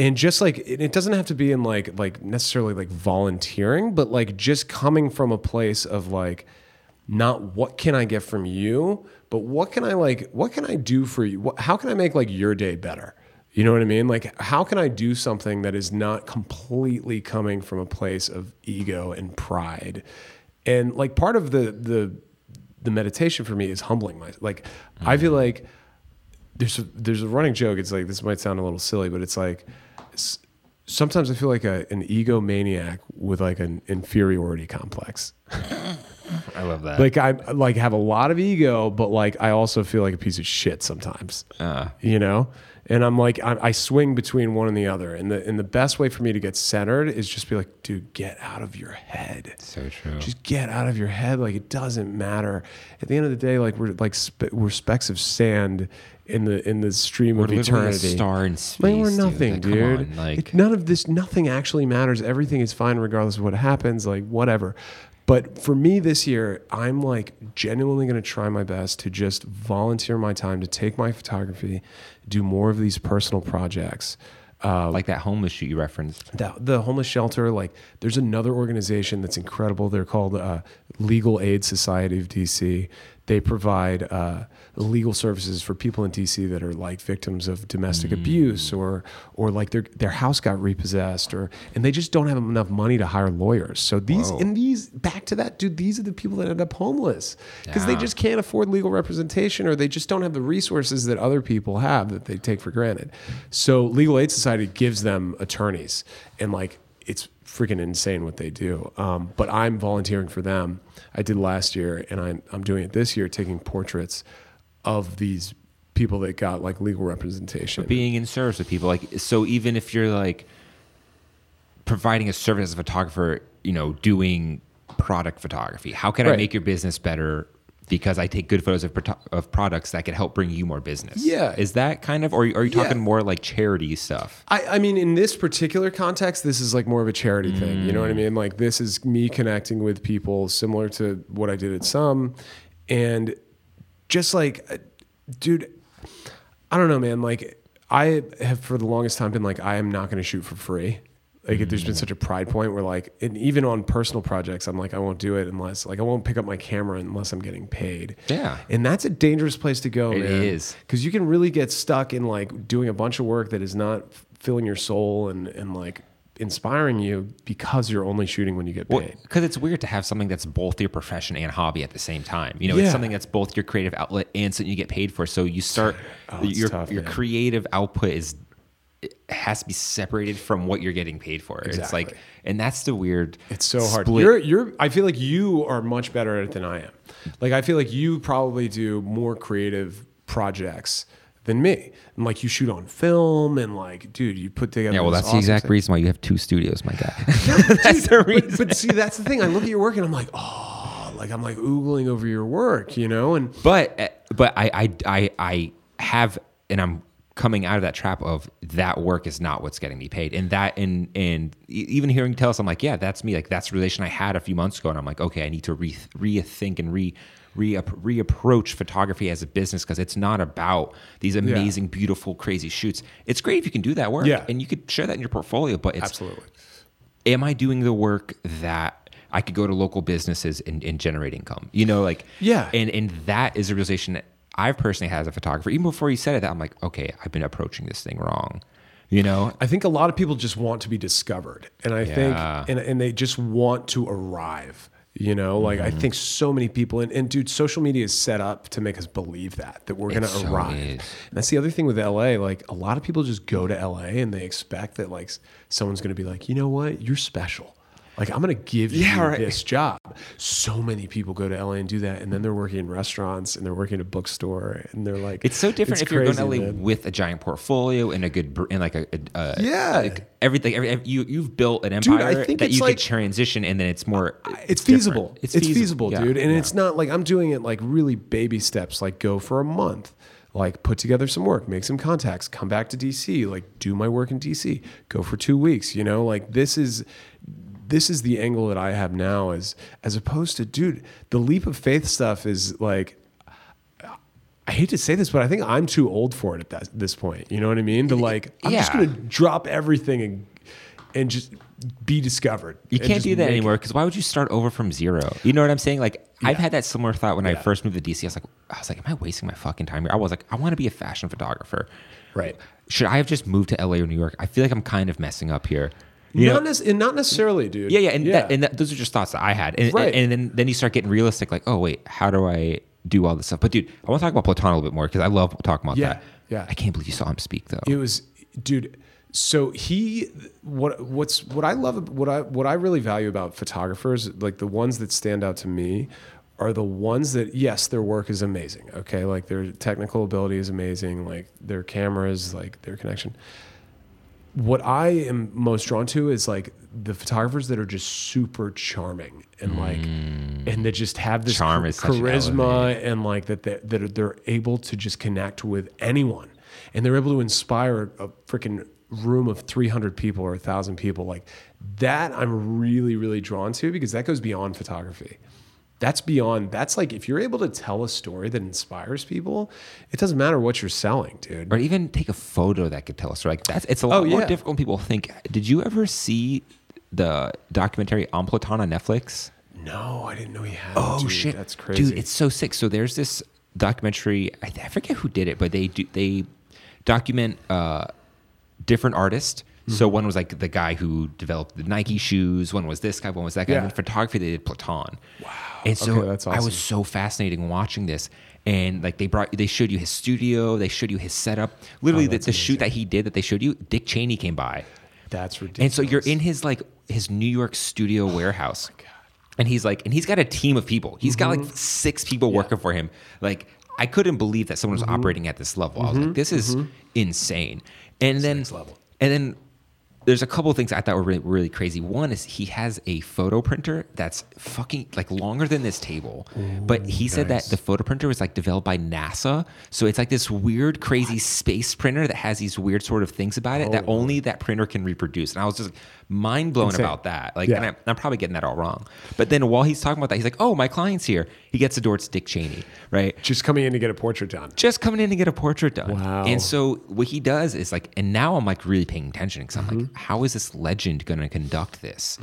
and just like it doesn't have to be in like like necessarily like volunteering but like just coming from a place of like not what can i get from you but what can i like what can i do for you? What, how can i make like your day better? You know what i mean? Like how can i do something that is not completely coming from a place of ego and pride? And like part of the the the meditation for me is humbling myself like i feel mm. like there's a, there's a running joke. It's like this might sound a little silly, but it's like sometimes I feel like a, an egomaniac with like an inferiority complex. I love that. Like I like have a lot of ego, but like I also feel like a piece of shit sometimes. Uh. you know. And I'm like I, I swing between one and the other, and the and the best way for me to get centered is just be like, dude, get out of your head. so true. Just get out of your head. Like it doesn't matter. At the end of the day, like we're like spe- we're specks of sand in the in the stream We're of literally a eternity. star in space. Like we're dude. nothing, Like, dude. on, Like, Like, none of this, nothing actually matters. Everything is fine regardless of what happens. Like whatever. But for me this year, I'm like genuinely going to try my best to just volunteer my time to take my photography, do more of these personal projects. Uh, like that homeless shoot you referenced. the, the homeless shelter like there's another organization that's incredible they're called uh, legal aid society of dc they provide uh, legal services for people in dc that are like victims of domestic abuse or or like their their house got repossessed or and they just don't have enough money to hire lawyers so these Whoa. and these back to that dude these are the people that end up homeless because they just can't afford legal representation or they just don't have the resources that other people have that they take for granted. So Legal Aid Society gives them attorneys and like it's freaking insane what they do. Um, but I'm volunteering for them. I did last year and I'm, I'm doing it this year, taking portraits of these people that got like legal representation. being in service with people like so even if you're like providing a service as a photographer you know doing product photography how can i make your business better because I take good photos of, pro- of products that could help bring you more business. Yeah. Is that kind of, or are you talking Yeah. more like charity stuff? I, I mean, in this particular context, this is like more of a charity thing. You know Mm. what I mean? Like this is me connecting with people similar to what I did at some, and just like, uh, dude, I don't know, man. Like I have for the longest time been like, I am not going to shoot for free. Like there's been such a pride point where like, and even on personal projects, I'm like, I won't do it unless like I won't pick up my camera unless I'm getting paid. Yeah. and that's a dangerous place to go. It man. is. because you can really get stuck in like doing a bunch of work that is not filling your soul and and like inspiring you because you're only shooting when you get paid. Because it's weird to have something that's both your profession and hobby at the same time. You know, it's something that's both your creative outlet and something you get paid for. So you start Oh, your tough, your man. creative output is it has to be separated from what you're getting paid for. It's like, and that's the weird. It's so hard. split. You're you're I feel like you are much better at it than I am. Like I feel like you probably do more creative projects than me. And like you shoot on film and like dude, you put together yeah, well, that's the exact thing. reason why you have two studios, my guy. that's the reason. but see, that's the thing. I look at your work and I'm like, oh, like I'm like oogling over your work, you know? And but uh, but I, I I I have and I'm coming out of that trap of that work is not what's getting me paid and that and and even hearing tell us I'm like yeah that's me like that's the relation I had a few months ago and I'm like okay I need to re rethink and re re reapproach photography as a business because it's not about these amazing beautiful crazy shoots it's great if you can do that work Yeah. and you could share that in your portfolio but it's absolutely. am I doing the work that I could go to local businesses and, and generate income? You know, like Yeah. and and that is a realization that I've personally had as a photographer. Even before you said it, that I'm like, okay, I've been approaching this thing wrong. You know, I think a lot of people just want to be discovered, and I Yeah. think and and they just want to arrive. You know, like Mm-hmm. I think so many people and, and dude, social media is set up to make us believe that that we're gonna so arrive. is. And that's the other thing with LA. Like a lot of people just go to LA and they expect that like someone's gonna be like, you know what, you're special. Like I'm gonna give Yeah, you right. this job. So many people go to LA and do that, and then they're working in restaurants and they're working at a bookstore, and they're like, it's so different it's if you're going to crazy, LA man. with a giant portfolio and a good and like a, a, Yeah. like everything. Every, you you've built an Dude, empire I think that you like- could transition, and then it's more. it's different. feasible. It's, feasible, yeah, dude. And yeah. it's not like I'm doing it like really baby steps, like go for a month, like put together some work, make some contacts, come back to DC, like do my work in DC, go for two weeks, you know, like this is this is the angle that I have now as as opposed to dude, the leap of faith stuff is like I hate to say this, but I think I'm too old for it at that, this point. You know what I mean? To like, I'm just gonna drop everything and and just be discovered. You can't do that anymore because why would you start over from zero? You know what I'm saying? Like I've had that similar thought when I first moved to DC. I was like, I was like, am I wasting my fucking time here? I was like, I want to be a fashion photographer. Right. Should I have just moved to LA or New York? I feel like I'm kind of messing up here. You not, nec- and not necessarily, dude. Yeah, yeah, and That, and that, those are just thoughts that I had, and, Right. and, then then you start getting realistic, like, oh wait, how do I do all this stuff? But dude, I want to talk about Platon a little bit more because I love talking about Yeah, that. yeah. I can't believe you saw him speak though. it was, dude. So he, what, what's, what I love, what I, what I really value about photographers, like the ones that stand out to me, are the ones that, yes, their work is amazing. Okay, like their technical ability is amazing, like their cameras, like their connection. What I am most drawn to is like the photographers that are just super charming and like, mm. and that just have this Charm an charisma and like that they, that are- they're able to just connect with anyone. And they're able to inspire a freaking room of 300 people or a 1000 people. Like that i'm really really drawn to because that goes beyond photography that's beyond that's like if you're able to tell a story that inspires people it doesn't matter what you're selling dude or even take a photo that could tell a story Like that's it's a lot Oh, more difficult than people think. Did you ever see the documentary on Platon on Netflix? no i didn't know he had Oh dude, shit, that's crazy dude! It's so sick. So there's this documentary. I, I forget who did it, but they do they document uh, different artists. So Mm-hmm. one was like the guy who developed the Nike shoes. One was this guy. One was that guy. Yeah. And photography, they did Platon. Wow. And so Okay, that's I awesome. was so fascinating watching this. And like they brought, they showed you his studio. They showed you his setup. Literally, oh, the, Oh, that's the shoot that he did that they showed you. Dick Cheney came by. that's ridiculous And so you're in his like his New York studio oh, warehouse. And he's like, and he's got a team of people. He's got like mm-hmm. six people working for him. Like, I couldn't believe that someone was mm-hmm. operating at this level. I was like, mm-hmm. this is insane. And then, level. and then there's a couple of things I thought were really, really crazy. One is he has a photo printer that's fucking like longer than this table, but he said that the photo printer was like developed by NASA. So it's like this weird, crazy space printer that has these weird sort of things about it that only that printer can reproduce. And I was just mind blown Insane. about that. Like, Yeah. and I, I'm probably getting that all wrong. But then while he's talking about that, he's like, "Oh, my client's here." He gets the door. It's Dick Cheney, right? Just coming in to get a portrait done. just coming in to get a portrait done. Wow. And so what he does is like, and now I'm like really paying attention because I'm Mm-hmm. like, how is this legend going to conduct this?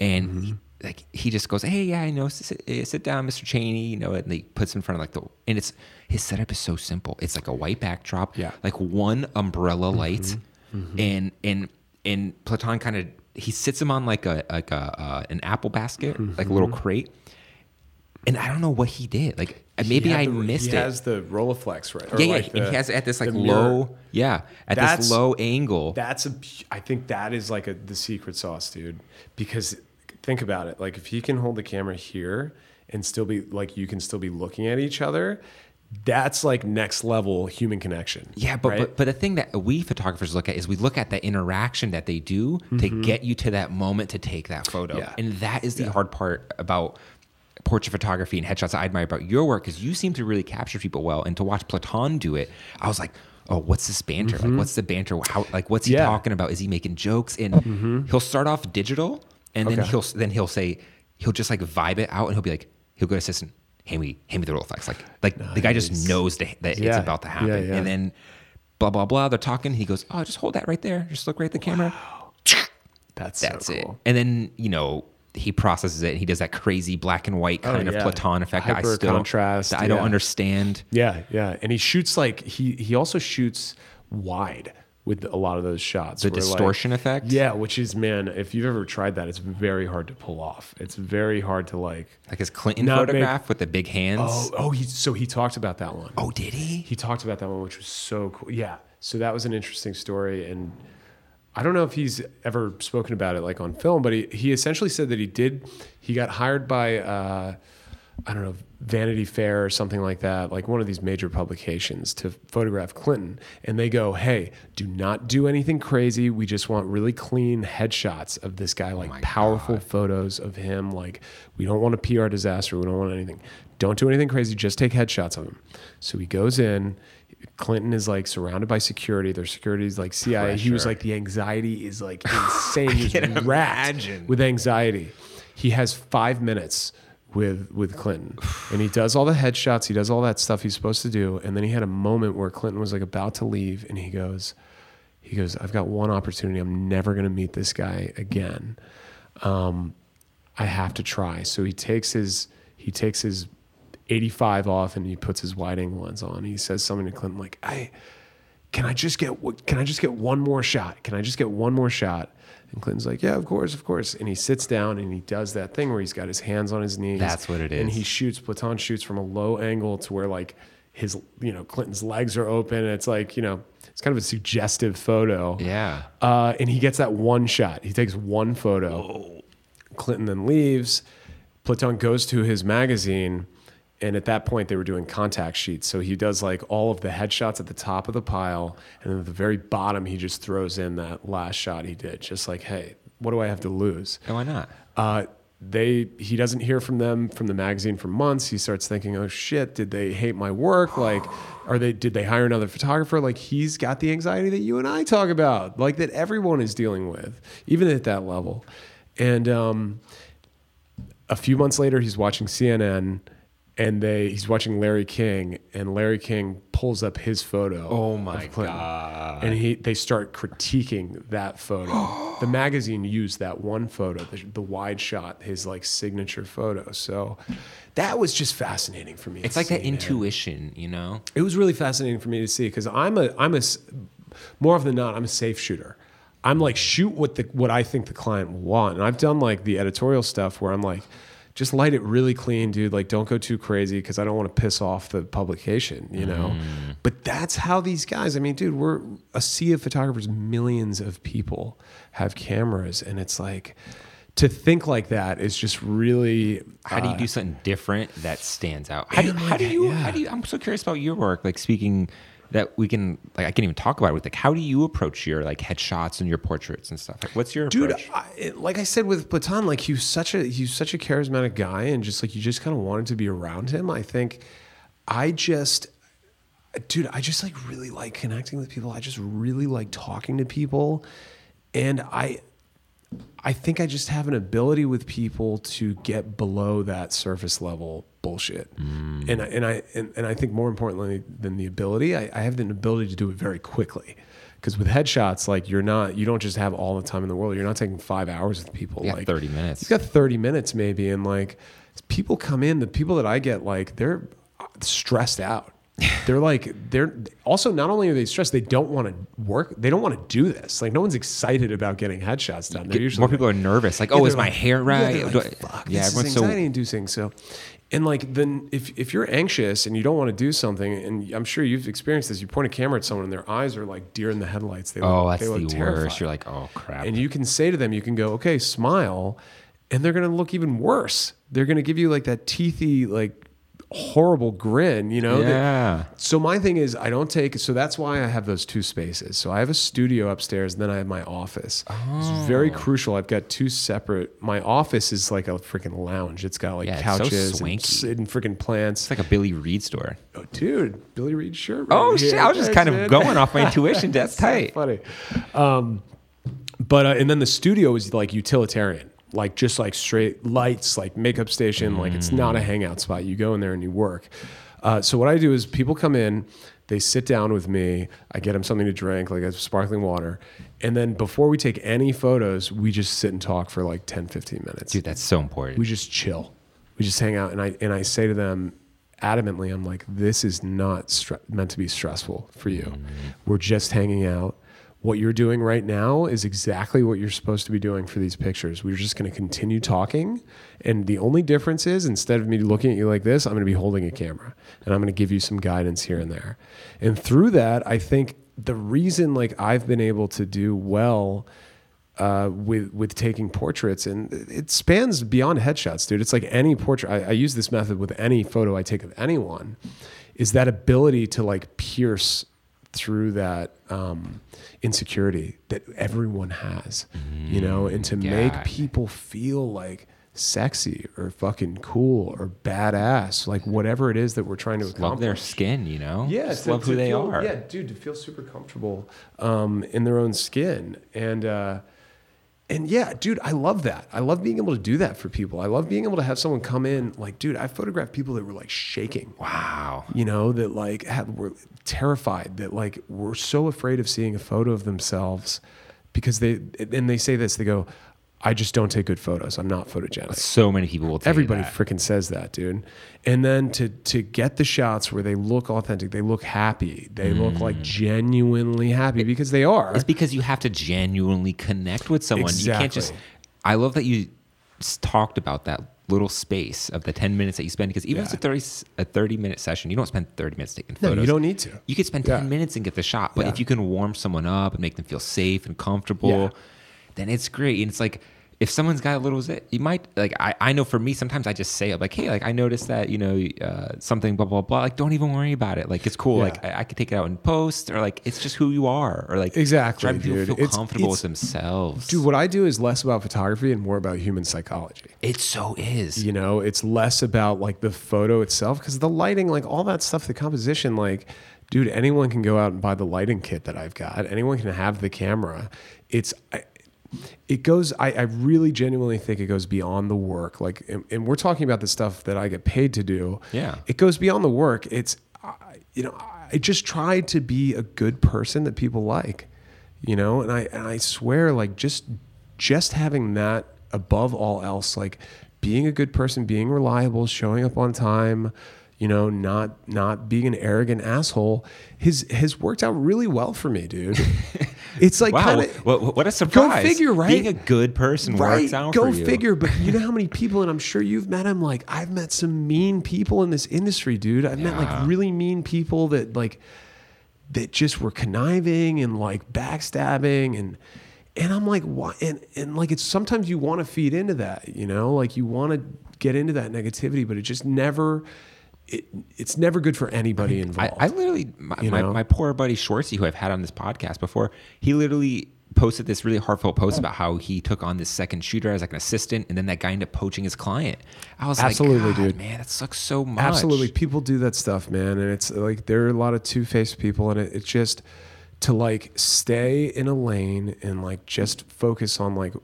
And he, like he just goes, hey, yeah, I know. Sit, eh, sit down, Mr. Cheney. You know, and he puts in front of like the, and it's his setup is so simple. It's like a white backdrop, Yeah. Mm-hmm. like one umbrella light, and and and Platon kind of he sits him on like a like a uh, an apple basket, like a little Mm-hmm. crate. And I don't know what he did. Like maybe I the- missed he it. He has the Rolleiflex, right? Yeah, yeah, like and the- he has it at this like low, yeah, at this low angle. That's a. I think that is like a the secret sauce, dude. Because think about it. Like if he can hold the camera here and still be like you can still be looking at each other, that's like next level human connection. yeah, but, right? but but the thing that we photographers look at is we look at the interaction that they do to get you to that moment to take that photo, Mm-hmm. Yeah. and that is the hard part about portrait photography and headshots I admire about your work is you seem to really capture people well, and to watch Platon do it, I was like. Oh, what's this banter? Like, what's the banter? How, like, what's he Mm-hmm. Yeah. Mm-hmm. talking about? Is he making jokes? And he'll start off digital, and then Okay. he'll then he'll say he'll just like vibe it out, and he'll be like, he'll go to assistant, hand me hand me the Rolleiflex. Like like the guy just Nice. knows that, that it's about to happen. Yeah, yeah. And then blah blah blah. They're talking. He goes, oh, just hold that right there. Just look right at the camera. that's That's so it. cool. And then you know he processes it. and He does that crazy black and white Oh, kind of. Platon effect that I still contrast, I don't yeah. understand. Yeah, yeah, and he shoots like he he also shoots wide with a lot of those shots. The where, like- distortion effect? Yeah, which is man, if you've ever tried that, it's very hard to pull off. It's very hard to like. Like his Clinton Not make- photograph with the big hands. Oh, oh, he so he talked about that one. Oh, did he? He talked about that one, which was so cool. Yeah, so that was an interesting story, and I don't know if he's ever spoken about it like on film, but he he essentially said that he did. He got hired by. Uh, I don't know, Vanity Fair or something like that, like one of these major publications to photograph Clinton. And they go, hey, do not do anything crazy. We just want really clean headshots of this guy, like my powerful photos of him. Like, we don't want a PR disaster. We don't want anything. Don't do anything crazy. Just take headshots of him. So he goes in. Clinton is like surrounded by security. Their security is like CIA. He was like, the anxiety is like insane. He was can wrapped imagine. with anxiety. He has five minutes with with Clinton, and he does all the headshots. He does all that stuff he's supposed to do, and then he had a moment where Clinton was like about to leave, and he goes, he goes, I've got one opportunity. I'm never gonna meet this guy again. Um, I have to try. So he takes his he takes his 85 off and he puts his wide angle lens on. He says something to Clinton like, "I can I just get can I just get one more shot? Can I just get one more shot?" And Clinton's like, "Yeah, of course, of course." And he sits down and he does that thing where he's got his hands on his knees. That's what it And he shoots. Platon shoots from a low angle to where like his you know Clinton's legs are open. And it's like you know it's kind of a suggestive photo. Yeah. Uh, and he gets that one shot. He takes one photo. Clinton then leaves. Platon goes to his magazine, and at that point they were doing contact sheets. So he does like all of the headshots at the top of the pile, and then at the very bottom he just throws in that last shot he did, just like, hey, what do I have to lose? And why not? Uh, they he doesn't hear from them from the magazine for months. He starts thinking, "Oh shit, did they hate my work? Like, are they did they hire another photographer? Like, he's got the anxiety that you and I talk about, like that everyone is dealing with, even at that level." And um, a few months later, he's watching CNN, and they he's watching Larry King, and Larry King pulls up his photo. Oh my god. And he they start critiquing that photo. the magazine used that one photo, the, the wide shot, his like signature photo. So that was just fascinating for me. It's like that man. intuition, you know? It was really fascinating for me to see because I'm a I'm a more often than not I'm a safe shooter. I'm like shoot what the what I think the client will want, and I've done like the editorial stuff where I'm like, just light it really clean, dude. Like don't go too crazy because I don't want to piss off the publication, you know. Mm. But that's how these guys. I mean, dude, we're a sea of photographers. Millions of people have cameras, and it's like to think like that is just really How do you uh, do something different that stands out? How do, how do you? yeah. How do you? I'm so curious about your work. Like speaking that we can like I can't even talk about it with like how do you approach your like headshots and your portraits and stuff? Like what's your dude approach? I, like i said with Platon, like he was such a he's such a charismatic guy and just like you just kind of wanted to be around him i think i just dude i just like really like connecting with people i just really like talking to people and i i think i just have an ability with people to get below that surface level bullshit mm. and I, and i and, and i think more importantly than the ability I, I have the ability to do it very quickly because with headshots like you're not you don't just have all the time in the world you're not taking five hours with people like 30 minutes. You've got 30 minutes maybe and like people come in the people that i get like they're uh, stressed out they're like they're also not only are they stressed they don't want to work they don't want to do this like no one's excited about getting headshots done they're usually More like- people are nervous. Like, yeah, oh, is they're my like- hair right? Do like, Fuck, yeah, everyone's is so anxiety inducing. So, and like then if if you're anxious and you don't want to do something, and I'm sure you've experienced this, you point a camera at someone and their eyes are like deer in the headlights. They Oh, look, that's they the look terrified. worst. You're like, oh crap. and you can say to them, you can go, okay, smile, and they're gonna look even worse. They're gonna give you like that teethy like horrible grin, you know? that- yeah. so my thing is I don't take so that's why I have those two spaces. So I have a studio upstairs and then I have my office. It's very Oh. crucial. I've got two separate my office is like a freaking lounge. It's got like Yeah, it's so couches and, and freaking plants. It's like a Billy Reid store. Oh, dude, Billy Reid shirt. Oh right shit! I was just Thanks, kind of man. going off my intuition. That's tight. funny. Um, but uh, and then the studio is like utilitarian, like just like straight lights, like makeup station. Like it's not a hangout spot. You go in there and you work. Uh, so what I do is people come in, they sit down with me. I get them something to drink, like a sparkling water, and then before we take any photos, we just sit and talk for like 10, 15 minutes Dude, that's so important. we just chill. We just hang out, and I and I say to them adamantly, I'm like, this is not stre- meant to be stressful for you. We're just hanging out. What you're doing right now is exactly what you're supposed to be doing for these pictures. We're just going to continue talking, and the only difference is instead of me looking at you like this, I'm going to be holding a camera, and I'm going to give you some guidance here and there. And through that, I think the reason like I've been able to do well uh, with with taking portraits, and it spans beyond headshots, dude. It's like any portrait. I, I use this method with any photo I take of anyone. Is that ability to like pierce through that um, insecurity that everyone has, you know, and to yeah. make people feel like sexy or fucking cool or badass, like whatever it is that we're trying to accomplish love their skin, you know. yeah, Just to- love who they feel- are. Yeah, dude, to feel super comfortable um, in their own skin, and uh, and yeah, dude, I love that. I love being able to do that for people. I love being able to have someone come in, like, dude, I photographed people that were like shaking. Wow. You know, that like had, were terrified, that like were so afraid of seeing a photo of themselves because they and they say this. They go, "I just don't take good photos. I'm not photogenic." So many people will Everybody freaking says that, dude. And then to to get the shots where they look authentic, they look happy, they look like genuinely happy because they are. Mm. It's because you have to genuinely connect with someone. Exactly. You can't just. I love that you talked about that little space of the 10 minutes that you spend because even if it's a 30, s- a 30 minute session, you don't spend 30 minutes taking photos No, you don't need to. You could spend 10 Yeah. minutes and get the shot. But Yeah. if you can warm someone up and make them feel safe and comfortable, Yeah. then it's great. And it's like, if someone's got a little zit, you might like. I, I know for me, sometimes I just say, I'm like, hey, like I noticed that you know uh, something, blah blah blah. Like, don't even worry about it. Like, it's cool. Yeah. Like, I, I could take it out in post, or like, it's just who you are, or like, Exactly, try to people dude. feel It's- comfortable it's- with themselves. Dude, what I do is less about photography and more about human psychology. it so is. You know, it's less about like the photo itself because the lighting, like all that stuff, the composition, like, dude, anyone can go out and buy the lighting kit that I've got. Anyone can have the camera. It's, I, it goes, I, I really genuinely think it goes beyond the work. Like, and, and we're talking about the stuff that I get paid to do. Yeah. It goes beyond the work. It's, I- you know, I just try to be a good person that people like, you know, and I, and I swear, like, just, just having that above all else, like being a good person, being reliable, showing up on time, you know, not not being an arrogant asshole, has has worked out really well for me, dude. It's like Wow, kind of what, what a surprise! Go figure, right? Being a good person works out Go for you. figure. But you know how many people, and I'm sure you've met them. Like I've met some mean people in this industry, dude. I've met like really mean people that like that just were conniving and like backstabbing and and I'm like what and and like it's sometimes you want to feed into that, you know, like you want to get into that negativity, but it just never it, it's never good for anybody I, involved. I literally, my, You my, know? my poor buddy Schwartzy, who I've had on this podcast before, he literally posted this really heartfelt post about how he took on this second shooter as like an assistant, and then that guy ended up poaching his client. I was Absolutely, like, dude. man, that sucks so much. Absolutely, people do that stuff, man, and it's like there are a lot of two faced people, and it, it's just to like stay in a lane and like just focus on like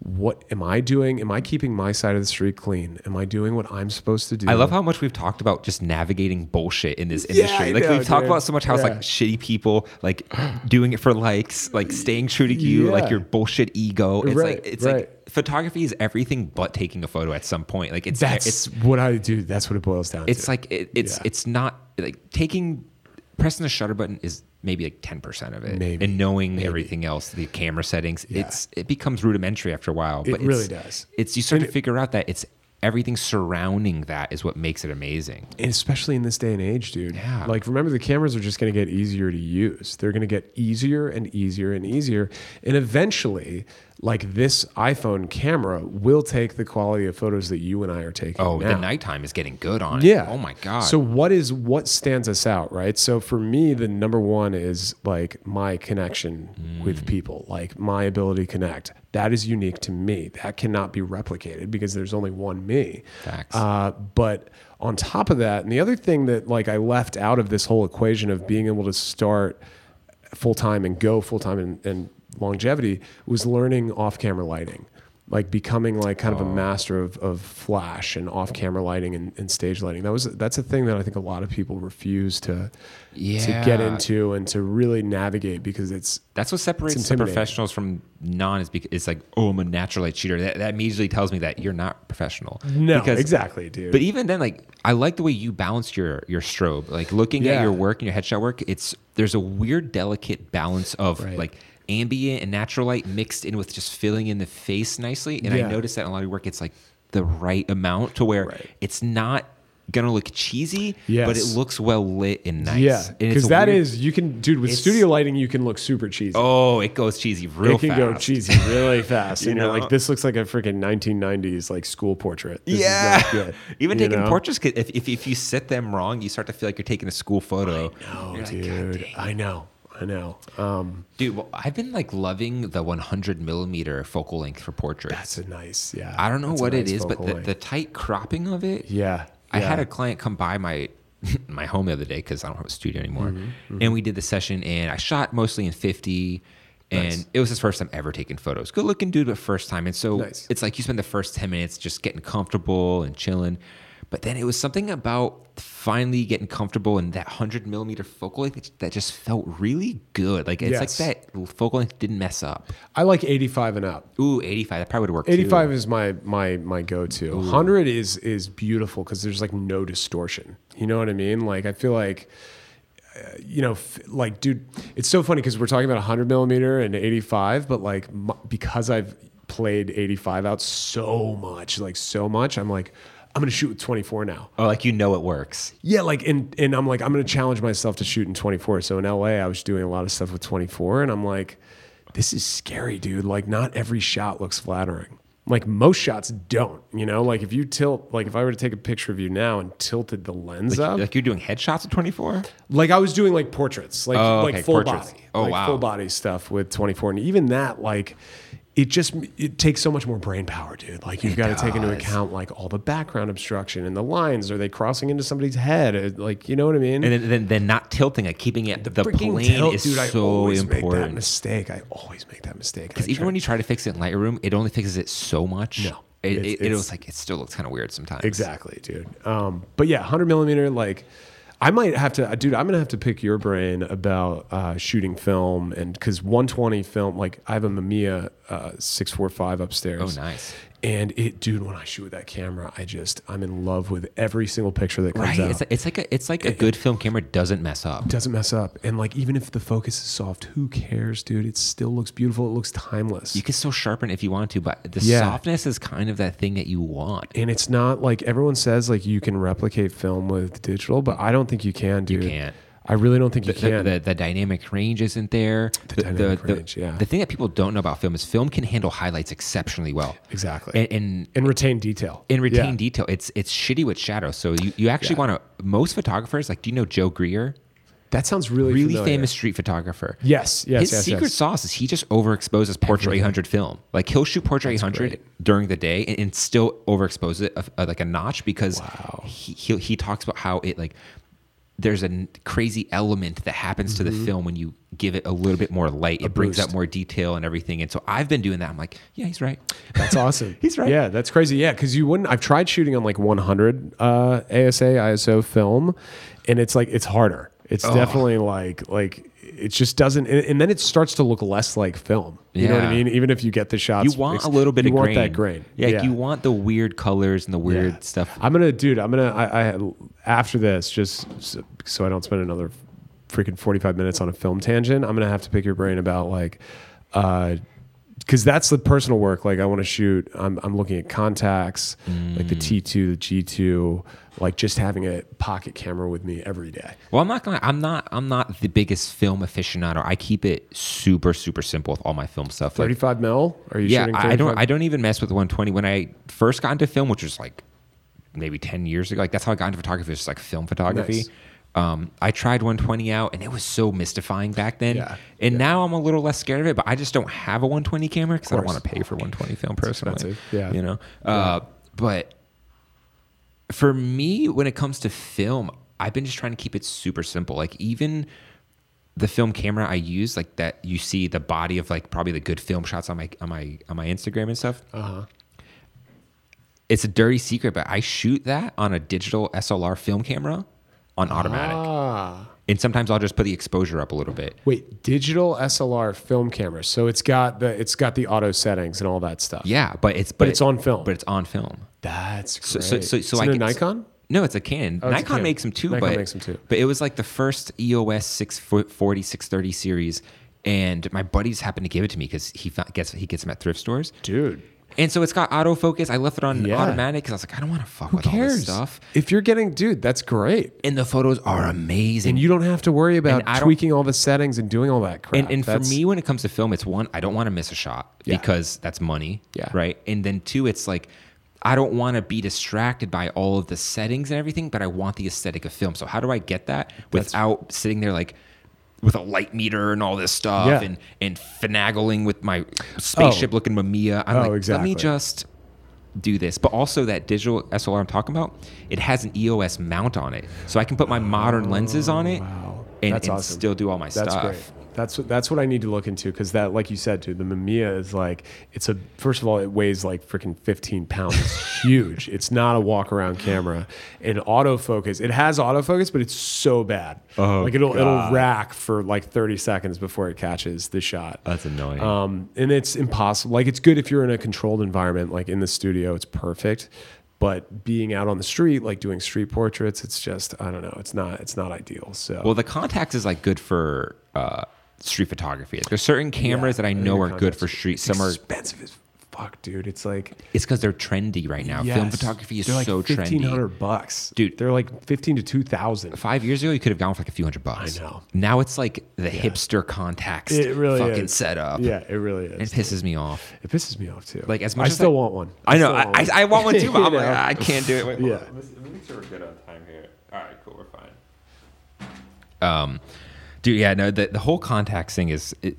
what am I doing? Am I keeping my side of the street clean? Am I doing what I'm supposed to do? I love how much we've talked about just navigating bullshit in this industry. I like know, we've talked about so much how it's like shitty people like doing it for likes, like staying true to you, like your bullshit ego. It's Right, like it's right. like photography is everything but taking a photo at some point. Like it's that's it's what I do. That's what it boils down it's to. like it, it's Yeah. it's not like taking pressing the shutter button is maybe like 10% of it Maybe, and knowing maybe. everything else the camera settings Yeah. it's it becomes rudimentary after a while but It really does. it's you start And to it- figure out that it's everything surrounding that is what makes it amazing and especially in this day and age, dude. Yeah. Like, remember, the cameras are just going to get easier to use. They're going to get easier and easier and easier. And eventually, like this iPhone camera will take the quality of photos that you and I are taking. oh now. the nighttime is getting good on it. Yeah. oh my god So what is what stands us out, right? So for me, the number one is like my connection Mm. with people, like my ability to connect. That is unique to me. That cannot be replicated because there's only one me. Facts. Uh, but on top of that, and the other thing that like I left out of this whole equation of being able to start full time and go full time and, and longevity was learning off camera lighting, like becoming like kind of a master of, of flash and off camera lighting and, and stage lighting. That was that's a thing that I think a lot of people refuse to to get into and to really navigate because it's That's what separates the professionals from non is because it's like, oh, I'm a natural light shooter. That, that immediately tells me that you're not professional. no Because- exactly, dude. But even then, like I like the way you balance your your strobe. Like looking Yeah. at your work and your headshot work, it's there's a weird, delicate balance of Right. like ambient and natural light mixed in with just filling in the face nicely. And Yeah. I noticed that in a lot of your work, it's like the right amount to where Right. it's not gonna look cheesy, but it looks well lit and nice. yeah, because that weird- is you can, dude. With studio lighting, you can look super cheesy. oh, it goes cheesy real it can fast. go cheesy really fast. You and you're know? like, this looks like a freaking 1990s like school portrait. This Yeah, is not good. even You taking know? portraits, if, if if you set them wrong, you start to feel like you're taking a school photo. Like, dude, dang." I know, I know. Um, Dude, well, I've been like loving the 100 millimeter focal length for portraits. that's a nice, yeah. I don't know what it nice is, but the, the tight cropping of it. yeah, I had a client come by my my home the other day because I don't have a studio anymore, Mm-hmm, and we did the session, and I shot mostly in 50. And Nice. it was his first time ever taking photos. Good looking dude, but first time. And so Nice. it's like you spend the first 10 minutes just getting comfortable and chilling. But then it was something about finally getting comfortable in that 100 millimeter focal length that just felt really good. Like it's Yes. like that focal length didn't mess up. I like 85 and up. Ooh, 85. That probably would work. 85 Too. is my my my go-to. 100 is is beautiful because there's like no distortion. You know what I mean? Like I feel like uh, you know, like, dude, it's so funny because we're talking about 100 millimeter and 85, but like, because I've played 85 out so much, like, so much, I'm like, I'm gonna shoot with 24 now. Oh, like you know it works. Yeah, like, and and I'm like, I'm gonna challenge myself to shoot in 24. So in LA, I was doing a lot of stuff with 24, and I'm like, this is scary, dude. Like, not every shot looks flattering. Like most shots don't, you know. Like if you tilt, like if I were to take a picture of you now and tilted the lens Like, up, like you're doing headshots at 24? like I was doing like portraits, like Oh, like full portraits. body, Oh, like wow. full body stuff with 24, and even that, like, it just it takes so much more brain power, dude. Like you've got to take into account like all the background obstruction and the lines. Are they crossing into somebody's head? Uh, Like you know what I mean? And then, then, then not tilting, like keeping it, the, Freaking plane tilt, is dude, I so always make that mistake. I always make that mistake. Because even try- when you try to fix it in Lightroom, it only fixes it so much. No. It, It's- it, it it's- was like, it still looks kind of weird sometimes. Exactly, dude. Um, but yeah, 100 millimeter, like, I might have to, dude, I'm gonna have to pick your brain about uh, shooting film and because 120 film, like, I have a Mamiya uh, 645 upstairs. Oh, nice. And it, dude, when I shoot with that camera, I just, I'm in love with every single picture that comes Right? out. It's like, it's like a, it's like a good film camera doesn't mess up. doesn't mess up. And like, even if the focus is soft, who cares, dude? It still looks beautiful. It looks timeless. You can still sharpen if you want to, but the Yeah. softness is kind of that thing that you want. and it's not like everyone says like you can replicate film with digital, but I don't think you can, dude. You can't. I really don't think you the, can. the, the dynamic range isn't there. The, dynamic range, yeah. The thing that people don't know about film is film can handle highlights exceptionally well. exactly. And, and and retain detail. and retain Yeah. detail. It's it's shitty with shadow. So you, you actually Yeah. want to most photographers like do you know Joe Greer? That sounds really Really familiar. famous street photographer. Yes, yes, His yes, secret yes. sauce is he just overexposes Portra 800 film. Like he'll shoot Portra 800 great. during the day and, and still overexpose it uh, uh, like a notch because Wow. he, he he talks about how it like there's a crazy element that happens to the film when you give it a little bit more light. It brings out Mm-hmm. more detail and everything. And so I've been doing that. I'm like, yeah, he's right. That's awesome. He's right. Yeah, that's crazy. Yeah, because you wouldn't. I've tried shooting on like 100 uh, ASA ISO film, and it's like it's harder. It's Oh. definitely like like it just doesn't, and, and then it starts to look less like film. You know what I mean? Even if you get the shots, You want a little bit you of want grain. that grain. Yeah, you want the weird colors and the weird Yeah. stuff. I'm gonna, dude. I'm gonna. I, I after this, just so, so I don't spend another freaking 45 minutes on a film tangent. I'm gonna have to pick your brain about like, uh, because that's the personal work. Like I want to shoot. I'm I'm looking at Contax, like the Mm. T2, the G2, like just having a pocket camera with me every day. Well, I'm not gonna. I'm not. I'm not the biggest film aficionado. I keep it super, super simple with all my film stuff. Like, 35 mil? Are you yeah, I don't. I don't even mess with 120. When I first got into film, which was like maybe 10 years ago, like that's how I got into photography. It's like film photography. Nice. Um, I tried 120 out, and it was so mystifying back then. Yeah, And now I'm a little less scared of it, but I just don't have a 120 camera because I don't want to pay for 120 film personally. yeah. You know. Uh, but for me, when it comes to film, I've been just trying to keep it super simple. Like even the film camera I use, like that you see the body of like probably the good film shots on my on my on my Instagram and stuff. Uh-huh. It's a dirty secret, but I shoot that on a digital SLR film camera on automatic. Ah. And sometimes I'll just put the exposure up a little bit. Wait, digital SLR film camera. So it's got the it's got the auto settings and all that stuff. Yeah, but it's but, it's on film. But it's on film. That's So great. so so, so Is I get- Nikon? No, it's a Canon. Oh, it's a Canon. makes them too, Nikon but makes them too. But it was like the first EOS 640 630 series, and my buddies happened to give it to me because he found, gets he gets them at thrift stores. Dude. And so it's got autofocus. I left it on Yeah. automatic because I was like, I don't want to fuck Who with all cares? this stuff. If you're getting, dude, that's great. And the photos are amazing. And you don't have to worry about tweaking all the settings and doing all that crap. and, and for me, when it comes to film, it's one, I don't want to miss a shot Yeah. because that's money. Yeah. Right. And then two, it's like, I don't want to be distracted by all of the settings and everything, but I want the aesthetic of film. So how do I get that without sitting there like with a light meter and all this stuff Yeah. and, and finagling with my spaceship oh. looking Mamiya? I'm Oh, like, let me just do this. But also that digital SLR I'm talking about, it has an EOS mount on it. So I can put my modern lenses on it Oh, Wow. and, and awesome. still do all my That's stuff. great. That's what that's what I need to look into because that, like you said, dude, the Mamiya is like it's a first of all, it weighs like freaking 15 pounds. It's huge. It's not a walk around camera. And autofocus, it has autofocus, but it's so bad. Oh, like it'll it'll rack for like 30 seconds before it catches the shot. That's annoying. Um, and it's impossible. Like it's good if you're in a controlled environment, like in the studio, it's perfect. But being out on the street, like doing street portraits, it's just I don't know. It's not it's not ideal. So Well, the Contax is like good for uh, street photography. There's certain cameras that I know are good for street. Some are. expensive as fuck, dude. It's like It's because they're trendy right now. Film photography is they're like so fifteen trendy. hundred bucks, Dude. They're like fifteen to two thousand. Five years ago, you could have gone for like a few hundred bucks. I know. Now it's like the hipster Contax It really fucking is. setup. Yeah, it really is. It pisses me off. It pisses me off too. Like, as much I as still I- want one. I know. I, want I, one. I want one too, but I'm like, "Ah, I can't do it. Wait, Yeah. Let me make sure we're good on time here. All right, cool. We're fine. Um, dude, yeah, no, the, the whole Contax thing is it,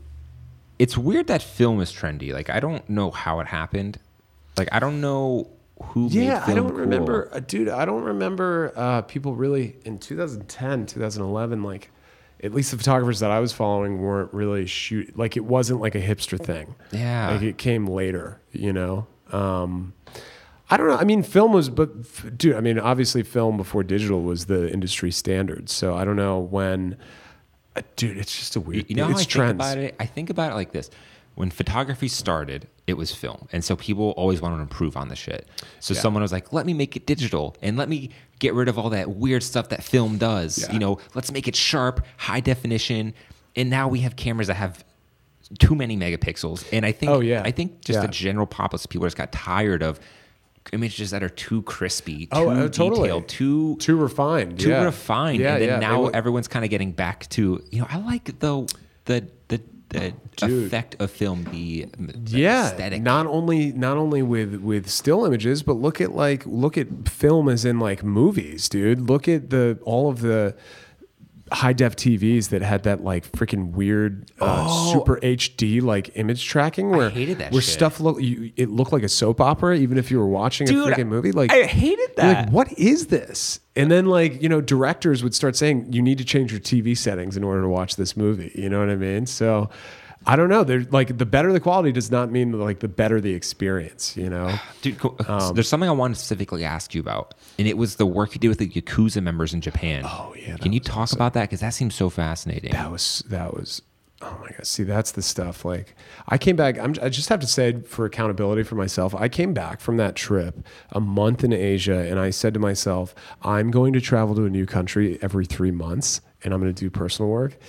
it's weird that film is trendy. Like, I don't know how it happened. Like, I don't know who. Yeah, I don't cool. remember, uh, dude. I don't remember uh, people really in 2010, 2011. Like, at least the photographers that I was following weren't really shoot. Like, it wasn't like a hipster thing. Yeah. like it came later. You know. Um, I don't know. I mean, film was, but dude, I mean, obviously, film before digital was the industry standard. So I don't know when. Dude, it's just a weird. You know how it's I trends. think about it? I think about it like this. When photography started, it was film. And so people always wanted to improve on the shit. So Yeah. someone was like, let me make it digital and let me get rid of all that weird stuff that film does. Yeah. You know, let's make it sharp, high definition. And now we have cameras that have too many megapixels. And I think Oh, yeah. I think just Yeah. the general populace of people just got tired of images that are too crispy, too Oh, uh, totally. detailed, too Too refined. too yeah. refined. Yeah, and then yeah. now everyone's kind of getting back to you know I like the the the, the Dude. effect of film, the, the yeah aesthetic. not only not only with with still images but look at like look at film as in like movies dude look at the all of the high def TVs that had that like freaking weird uh, super HD like image tracking where Oh. hated that where shit. stuff look you, it looked like a soap opera even if you were watching a freaking movie like I hated that. like what is this and then like you know directors would start saying you need to change your TV settings in order to watch this movie you know what I mean so I don't know. Like the better the quality does not mean like the better the experience. You know. Dude, co- Um, there's something I wanted to specifically ask you about, and it was the work you did with the Yakuza members in Japan. Oh, yeah, Can you talk about that? Because that seems so fascinating. That was that was. Oh my god! See, that's the stuff. Like, I came back. I'm, I just have to say, for accountability for myself, I came back from that trip a month in Asia, and I said to myself, I'm going to travel to a new country every three months, and I'm going to do personal work.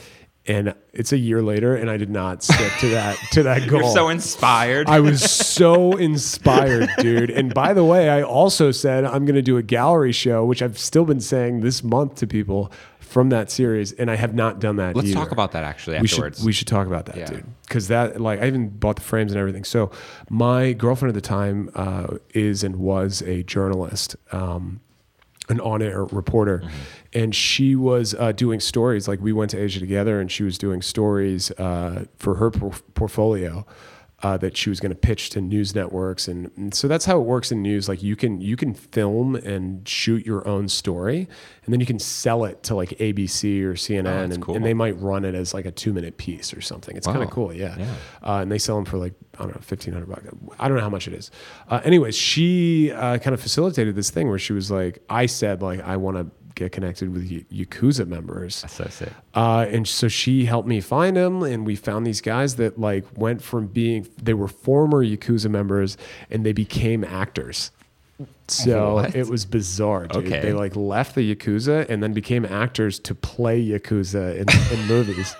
And it's a year later, and I did not stick to that to that goal. You're so inspired. I was so inspired, dude. And by the way, I also said I'm going to do a gallery show, which I've still been saying this month to people from that series, and I have not done that. Let's either. talk about that actually We should afterwards. we should talk about that, Yeah. dude. Because that like I even bought the frames and everything. So my girlfriend at the time uh, is and was a journalist. Um, an on-air reporter, Mm-hmm. And she was uh, doing stories. Like we went to Asia together, and she was doing stories uh, for her por- portfolio uh, that she was going to pitch to news networks, and, and so that's how it works in news. Like you can you can film and shoot your own story, and then you can sell it to like ABC or CNN, Oh, and, cool. and they might run it as like a two-minute piece or something. It's kind of cool, yeah. Yeah. Uh, and they sell them for like I don't know, fifteen hundred bucks. I don't know how much it is. Uh, anyways, she uh, kind of facilitated this thing where she was like, I said like I want to get connected with y- Yakuza members. That's so sick. Uh, and so she helped me find them, and we found these guys that like went from being they were former Yakuza members and they became actors. So What? it was bizarre, dude. Okay. They like left the Yakuza and then became actors to play Yakuza in, in movies.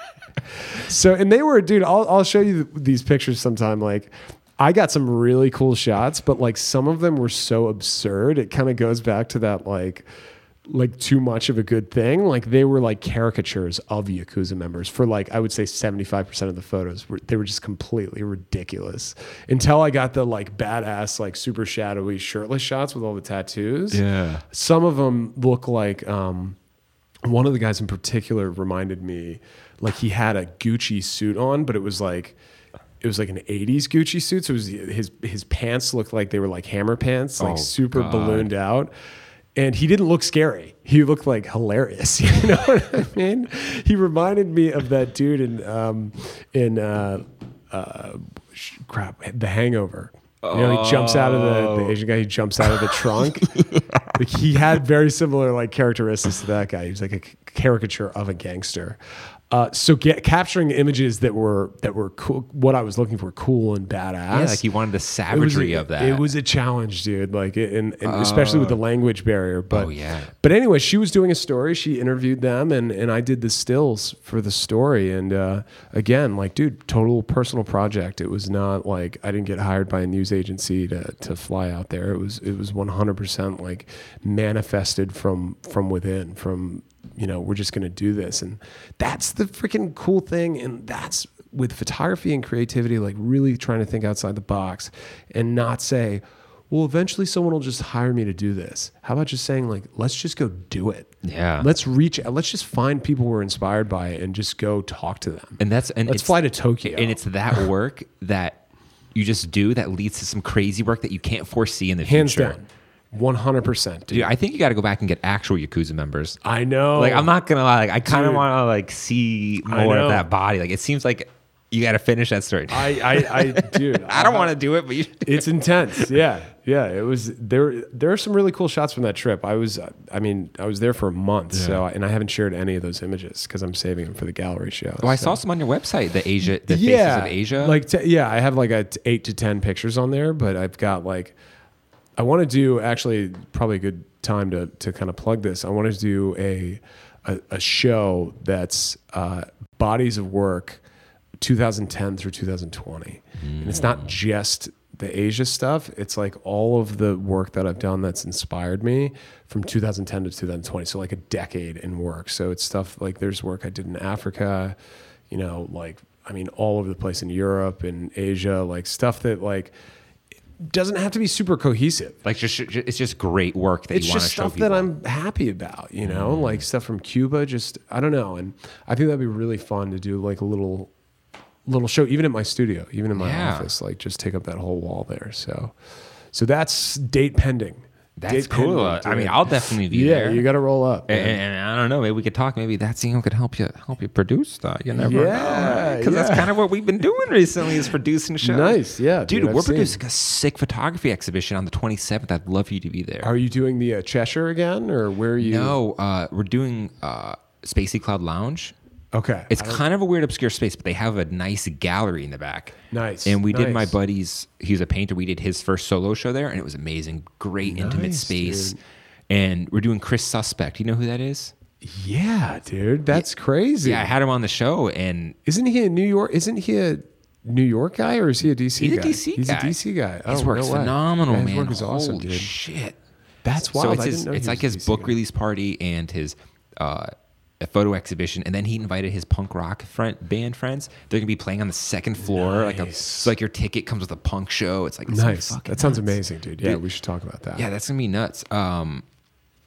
So and they were, dude. I'll I'll show you these pictures sometime. Like, I got some really cool shots, but like some of them were so absurd. It kind of goes back to that like like too much of a good thing. Like they were like caricatures of Yakuza members for like I would say seventy five percent of the photos. Were, they were just completely ridiculous until I got the like badass like super shadowy shirtless shots with all the tattoos. Yeah. Some of them look like um, one of the guys in particular reminded me like he had a Gucci suit on, but it was like it was like an 80s Gucci suit. So it was his his pants looked like they were like hammer pants, like Oh, super God. ballooned out. And he didn't look scary. He looked like hilarious. You know what I mean? He reminded me of that dude in um, in uh, uh, crap, The Hangover. You know, he jumps out of the, the Asian guy. He jumps out of the trunk. like he had very similar like characteristics to that guy. He was like a caricature of a gangster. Uh, so get, capturing images that were that were cool, what I was looking for, cool and badass. Yeah, like you wanted the savagery a- of that. It was a challenge, dude. Like, it- and, and especially with the language barrier. But Oh, yeah. But anyway, she was doing a story. She interviewed them, and and I did the stills for the story. And uh, again, like, dude, total personal project. It was not like I didn't get hired by a news agency to to fly out there. It was it was one hundred percent like manifested from from within. From you know, we're just gonna do this, and that's the freaking cool thing. And that's with photography and creativity, like really trying to think outside the box and not say, well, eventually someone will just hire me to do this. How about just saying, like, let's just go do it? Yeah. Let's reach, out. let's just find people who are inspired by it and just go talk to them. and that's and let's fly to Tokyo. and it's that work that you just do that leads to some crazy work that you can't foresee in the hands future. down, 100%. Dude. I think you got to go back and get actual Yakuza members. I know. Like I'm not gonna lie, like I kind of want to like see more of that body. Like it seems like you got to finish that story. I, I, I, dude. I don't want to do it, but you. It's intense. Yeah. Yeah. It was there. There are some really cool shots from that trip. I was, I mean, I was there for a month. So, and I haven't shared any of those images because I'm saving them for the gallery show. Oh, I saw some on your website. The Asia, the yeah, faces of Asia. Like, t- yeah, I have like a t- eight to ten pictures on there, but I've got like, I want to do actually probably a good time to to kind of plug this. I want to do a a, a show that's uh, bodies of work, 2010 through 2020, and it's not just the Asia stuff, it's like all of the work that I've done that's inspired me from 2010 to 2020. So like a decade in work. So it's stuff like there's work I did in Africa, you know, like I mean all over the place in Europe and Asia, like stuff that like doesn't have to be super cohesive. Like just it's just great work that It's you want just to show stuff that I'm happy about, you know, mm. like stuff from Cuba. Just I don't know, and I think that'd be really fun to do like a little, little show, even at my studio, even in my Yeah. office, like just take up that whole wall there. So, so that's date pending. That's cool. I mean. I'll definitely be yeah, there. you got to roll up. and, and I don't know. Maybe we could talk. Maybe that single could help you help you produce that. You never Yeah, know. Because that's kind of what we've been doing recently is producing shows. Nice, yeah, dude. dude, I've we're seen. producing a sick photography exhibition on the 27th. I'd love for you to be there. Are you doing the uh, Cheshire again, or where are you? no, uh, we're doing uh, Spacey Cloud Lounge. Okay. It's kind of a weird, obscure space, but they have a nice gallery in the back. Nice, And we did my buddy's. He's a painter. We did his first solo show there, and it was amazing. Great intimate Nice, space. dude. And we're doing Chris Suspect. You know who that is? yeah, dude, that's crazy. Yeah, I had him on the show, and Isn't he a New York? Isn't he a New York guy or is he a DC he's guy? a DC He's guy. a DC guy. His Oh, work's no phenomenal, Yeah, man. His work is awesome, Holy dude. shit! That's So wild. it's I his, didn't know it's like his DC book guy. release party and his uh, a photo exhibition, and then he invited his punk rock friend, band friends. They're gonna be playing on the second floor, like a so like your ticket comes with a punk show. It's like it's Nice. That sounds nuts. amazing, dude. Yeah, Dude. we should talk about that. Yeah, that's gonna be nuts. Um,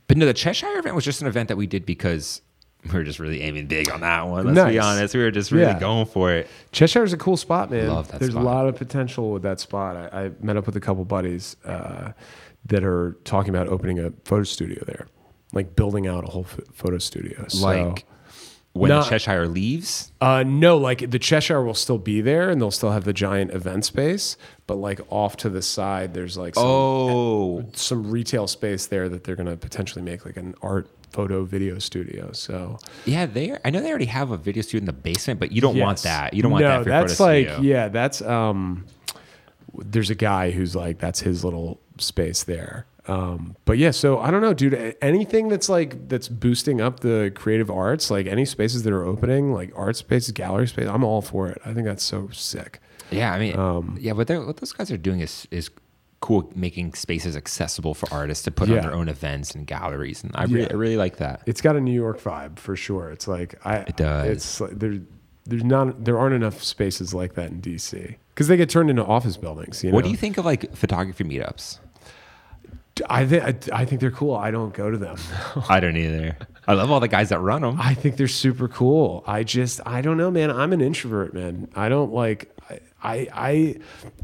but no, the Cheshire event was just an event that we did because we were just really aiming big on that one. Let's be honest, we were just really Yeah. going for it. Cheshire's a cool spot, man. Love that There's spot. a lot of potential with that spot. I, I met up with a couple buddies uh, that are talking about opening a photo studio there, like building out a whole ph- photo studio. So- Like when Not- the Cheshire leaves. Uh, no, like the Cheshire will still be there, and they'll still have the giant event space. But like off to the side, there's like some, Oh, some retail space there that they're gonna potentially make like an art photo video studio. So yeah, they. I know they already have a video studio in the basement, but you don't want that. You don't want no, that for that's like studio. yeah, that's um. There's a guy who's like that's his little space there. Um, but yeah, so I don't know, dude. Anything that's like that's boosting up the creative arts, like any spaces that are opening, like art spaces, gallery space, I'm all for it. I think that's so sick. Yeah, I mean, Um, yeah, but what those guys are doing is is cool, making spaces accessible for artists to put on their own events and galleries, and I, really, I really like that. It's got a New York vibe for sure. It's like I. It does. It's like there. There's not. There aren't enough spaces like that in DC because they get turned into office buildings. You know? What do you think of like photography meetups? I think. I, think they're cool. I don't go to them. I don't either. I love all the guys that run them. I think they're super cool. I just I don't know, man. I'm an introvert, man. I don't like I I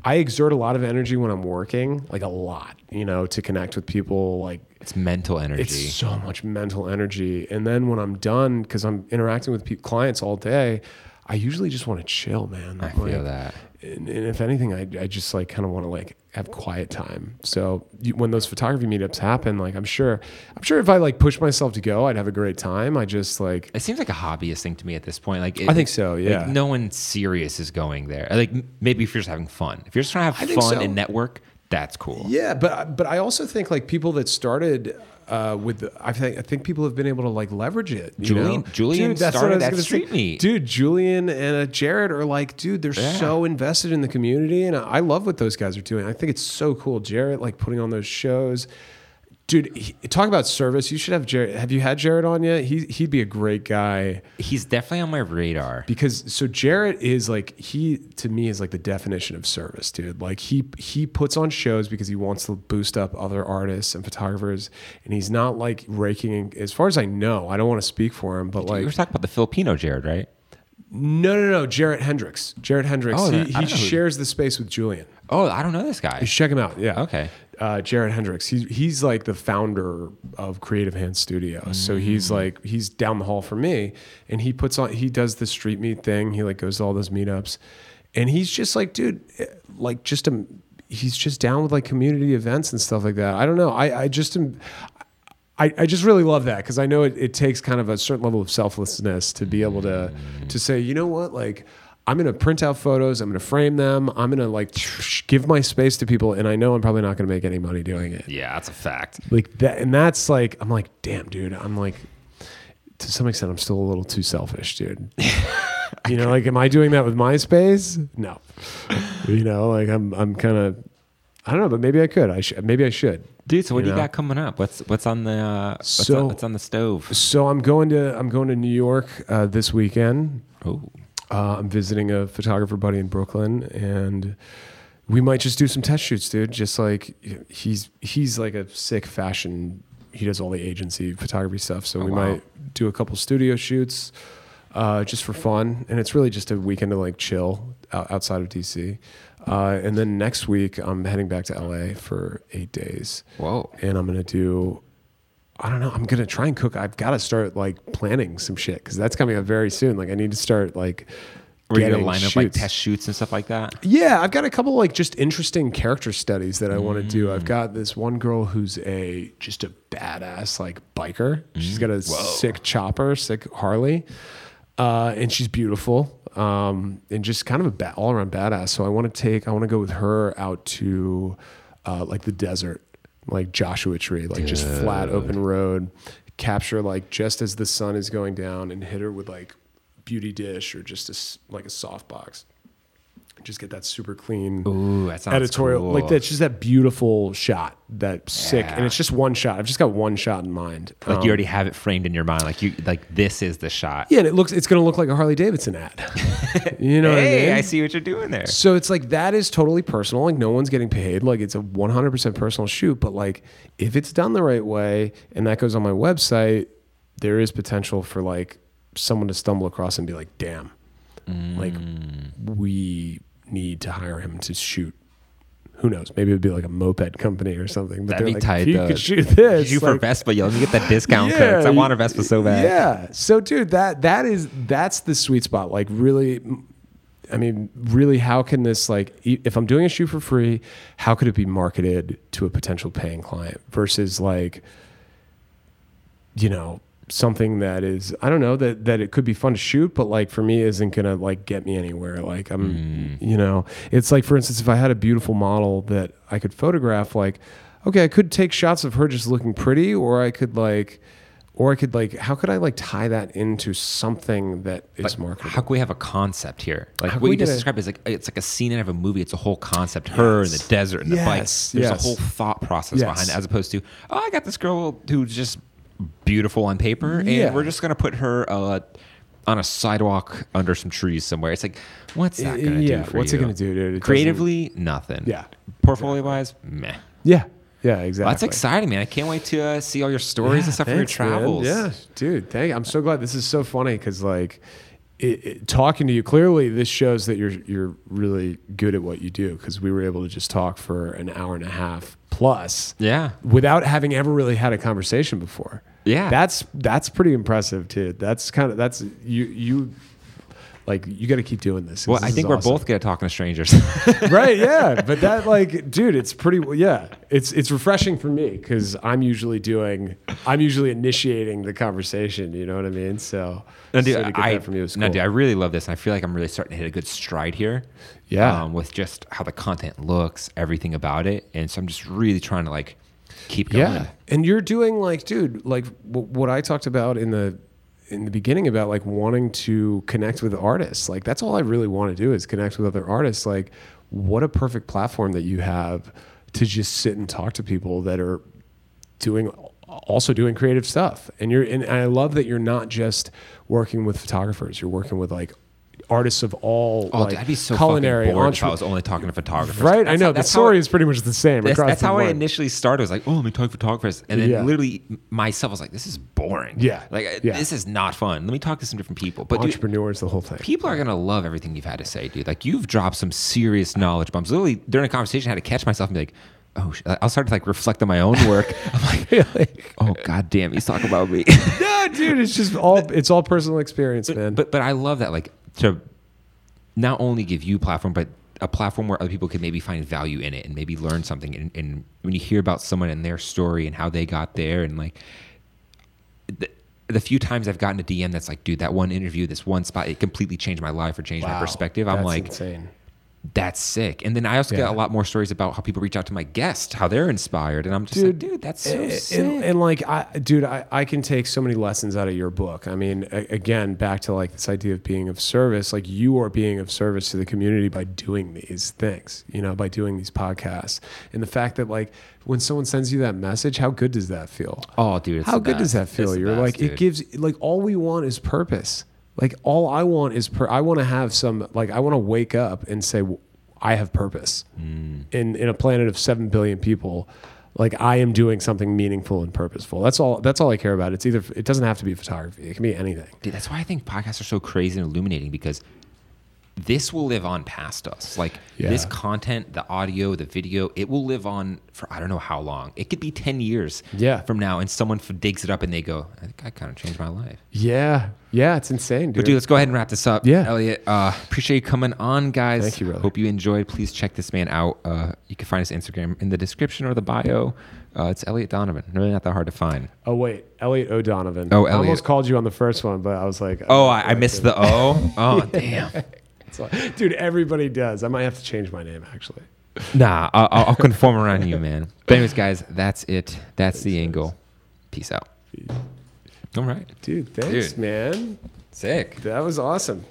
I exert a lot of energy when I'm working, like a lot, you know, to connect with people like It's mental energy. it's so much mental energy. And then when I'm done cuz I'm interacting with pe- clients all day, I usually just want to chill, man. I feel that. And, and if anything, I, I just like kind of want to like have quiet time. So you, when those photography meetups happen, like I'm sure, I'm sure if I like push myself to go, I'd have a great time. I just like It seems like a hobbyist thing to me at this point. Like it, I think so, like, yeah. no one serious is going there. Like maybe if you're just having fun. If you're just trying to have think fun so. and network, that's cool. Yeah, but but I also think like people that started uh, with the, I think I think people have been able to like leverage it. you Julian- know? Julian what started I was at gonna Street. Meet. Dude, Julian and uh, Jared are like, dude, they're Yeah. so invested in the community, and I I love what those guys are doing. I think it's so cool. Jared like putting on those shows. Dude, he, talk about service. You should have Jared. Have you had Jared on yet? He he'd be a great guy He's definitely on my radar. because so Jared is like he to me is like the definition of service, dude. Like he he puts on shows because he wants to boost up other artists and photographers, and he's not like raking. As far as I know, I don't want to speak for him, but like, you were talking about the Filipino Jared, right? no, no, no, Jarrett Hendricks, Jarrett Hendricks. Oh, he he don't who- shares the space with Julian. Oh, I don't know this guy. You should check him out. Yeah. Okay. Uh, Jared Hendricks. He's he's like the founder of Creative Hands Studio. So Mm. he's like he's down the hall from me, and he puts on he does the street meet thing. He like goes to all those meetups, and he's just like, dude, eh, like just a he's just down with like community events and stuff like that. I don't know. I I just am. I, I just really love that because I know it, it takes kind of a certain level of selflessness to be able to to say, you know what, like I'm gonna print out photos, I'm gonna frame them, I'm gonna like give my space to people, and I know I'm probably not gonna make any money doing it. Yeah, that's a fact. Like that, and that's like I'm like, damn, dude, I'm like to some extent I'm still a little too selfish, dude. you know, like am I doing that with my space? No. you know, like I'm I'm kind of I don't know, but maybe I could. I should. Maybe I should. Dude, so what do you know? got coming up? What's what's on the uh, what's, So- on, what's on the stove? So I'm going to I'm going to New York uh, this weekend. Oh, Uh, I'm visiting a photographer buddy in Brooklyn, and we might just do some test shoots, dude. Just like he's he's like a sick fashion. He does all the agency photography stuff, so we wow. might do a couple studio shoots uh, just for fun. And it's really just a weekend to like chill out, outside of DC. Uh, and then next week, I'm heading back to LA for eight days whoa! and I'm gonna do. I don't know. I'm gonna try and cook. I've got to start like planning some shit because that's coming up very soon. Like I need to start like. Were you gonna getting line up like test shoots and stuff like that? Yeah, I've got a couple like just interesting character studies that I want to do. Mm. I've got this one girl who's a just a badass like biker. She's got a sick chopper, sick Harley, uh, and she's beautiful um, and just kind of a ba- all around badass. So I want to take, I want to go with her out to uh, like the desert, like Joshua Tree, like just flat open road. Capture like just as the sun is going down and hit her with like beauty dish or just a like a soft box. Just get that super clean Ooh, that editorial. Cool. like that's just that beautiful shot that sick and it's just one shot. I've just got one shot in mind. Like Um, you already have it framed in your mind. Like you like this is the shot. yeah and it looks it's gonna look like a harley davidson ad. You know what i Hey, mean? I see what you're doing there. so it's like that is totally personal. Like no one's getting paid. Like it's a 100% personal shoot but like if it's done the right way and that goes on my website there is potential for like someone to stumble across and be like damn. Like we need to hire him to shoot who knows maybe it would be like a moped company or something but That'd be like, tight, if you though. could shoot this You for Vespa, yo. Let me get that discount code. 'cause I want a Vespa so bad. yeah. So, dude, that that is that's the sweet spot. Like, really, I mean, really, how can this like, if I'm doing a shoot for free, how could it be marketed to a potential paying client versus like, you know, something that is I don't know that that it could be fun to shoot, but like for me isn't gonna like get me anywhere. Like I'm, mm. you know, it's like for instance, if I had a beautiful model that I could photograph, like, okay, I could take shots of her just looking pretty, or I could like. Or I could like, how could I like tie that into something that is Like, marketable? how can we have a concept here? Like How what you just described is like it's like a scene out of a movie. It's a whole concept. Her in the desert and the bikes. There's yes. a whole thought process Yes. behind it, as opposed to oh, I got this girl who's just beautiful on paper, Yeah. and we're just gonna put her uh, on a sidewalk under some trees somewhere. It's like, what's that gonna Yeah, do for what's you? it gonna do, dude? It Creatively, nothing. Yeah. Portfolio wise, meh. yeah, yeah, exactly. Well, that's exciting, man. I can't wait to uh, see all your stories and stuff thanks, from your man. travels. Yeah, dude. Thank. You. I'm so glad. This is so funny because like it, it- talking to you clearly, this shows that you're you're really good at what you do because we were able to just talk for an hour and a half plus Yeah. without having ever really had a conversation before. Yeah. that's that's pretty impressive too. That's kind of that's you you like you got to keep doing this. Well, This I think we're awesome. both good at talking to strangers. right yeah but that like dude it's pretty yeah it's it's refreshing for me because i'm usually doing i'm usually initiating the conversation you know what i mean so, No, dude, so I, from you is no, dude, I really love this. And I feel like I'm really starting to hit a good stride here. Yeah. Um, with just how the content looks, everything about it. And so I'm just really trying to like keep going. yeah and you're doing like dude like w- what i talked about in the in the beginning about like wanting to connect with artists. Like that's all i really want to do is connect with other artists. Like what a perfect platform that you have to just sit and talk to people that are doing also doing creative stuff. And you're and i love that you're not just working with photographers. You're working with like artists of all Oh, like dude, I'd be so culinary bored if I was only talking to photographers. right i know how- the story is pretty much the same That's, that's the how I initially started. I was like, oh, let me talk to photographers. And then Yeah. literally myself was like, this is boring. Yeah. Like, Yeah. this is not fun. Let me talk to some different people. But dude, entrepreneurs the whole thing people are going to love everything you've had to say, dude. Like, you've dropped some serious knowledge bombs. Literally, during a conversation, I had to catch myself and be like, oh. I'll start to like reflect on my own work. I'm like, oh, god damn, he's talking about me. no, dude, it's just all it's all personal experience, man. but but I love that like to not only give you a platform, but a platform where other people can maybe find value in it and maybe learn something. And, and when you hear about someone and their story and how they got there, and like the, the few times I've gotten a DM that's like, dude, that one interview, this one spot, it completely changed my life or changed my perspective. I'm that's like, insane. That's sick. And then I also Yeah. get a lot more stories about how people reach out to my guest, how they're inspired. And I'm just like, dude, that's so and, sick. and, and, like I, dude, I, I can take so many lessons out of your book. I mean, a, again, back to like this idea of being of service. Like you are being of service to the community by doing these things. You know, by doing these podcasts, and the fact that like when someone sends you that message, how good does that feel? oh, dude, it's how good does that feel? It's You're best, like dude. it gives like all we want is purpose. Like all I want is per. I want to have some like I want to wake up and say I have purpose Mm. in in a planet of seven billion people. Like I am doing something meaningful and purposeful. That's all. That's all I care about. It's either. It doesn't have to be photography. It can be anything. Dude, that's why I think podcasts are so crazy and illuminating because this will live on past us. Like this content, the audio, the video, it will live on for I don't know how long. It could be 10 years Yeah. from now and someone f- digs it up and they go, I think I kind of changed my life. Yeah. Yeah. It's insane, dude. But dude, let's go ahead and wrap this up. Yeah. Elliot, uh, appreciate you coming on, guys. Thank you, brother. Hope you enjoyed. Please check this man out. Uh, you can find his Instagram in the description or the bio. Uh, it's Elliot Donovan. Really not that hard to find. oh wait, Elliot O'Donovan. Oh, Elliot. I almost called you on the first one, but I was like, Oh, uh, I, I missed the O. Oh, damn. So, dude, everybody does. I might have to change my name actually. Nah, I'll, I'll conform around you, man. But anyways, guys, that's it. That's the angle. Peace out. All right. Dude, thanks, Dude. man. Sick. That was awesome.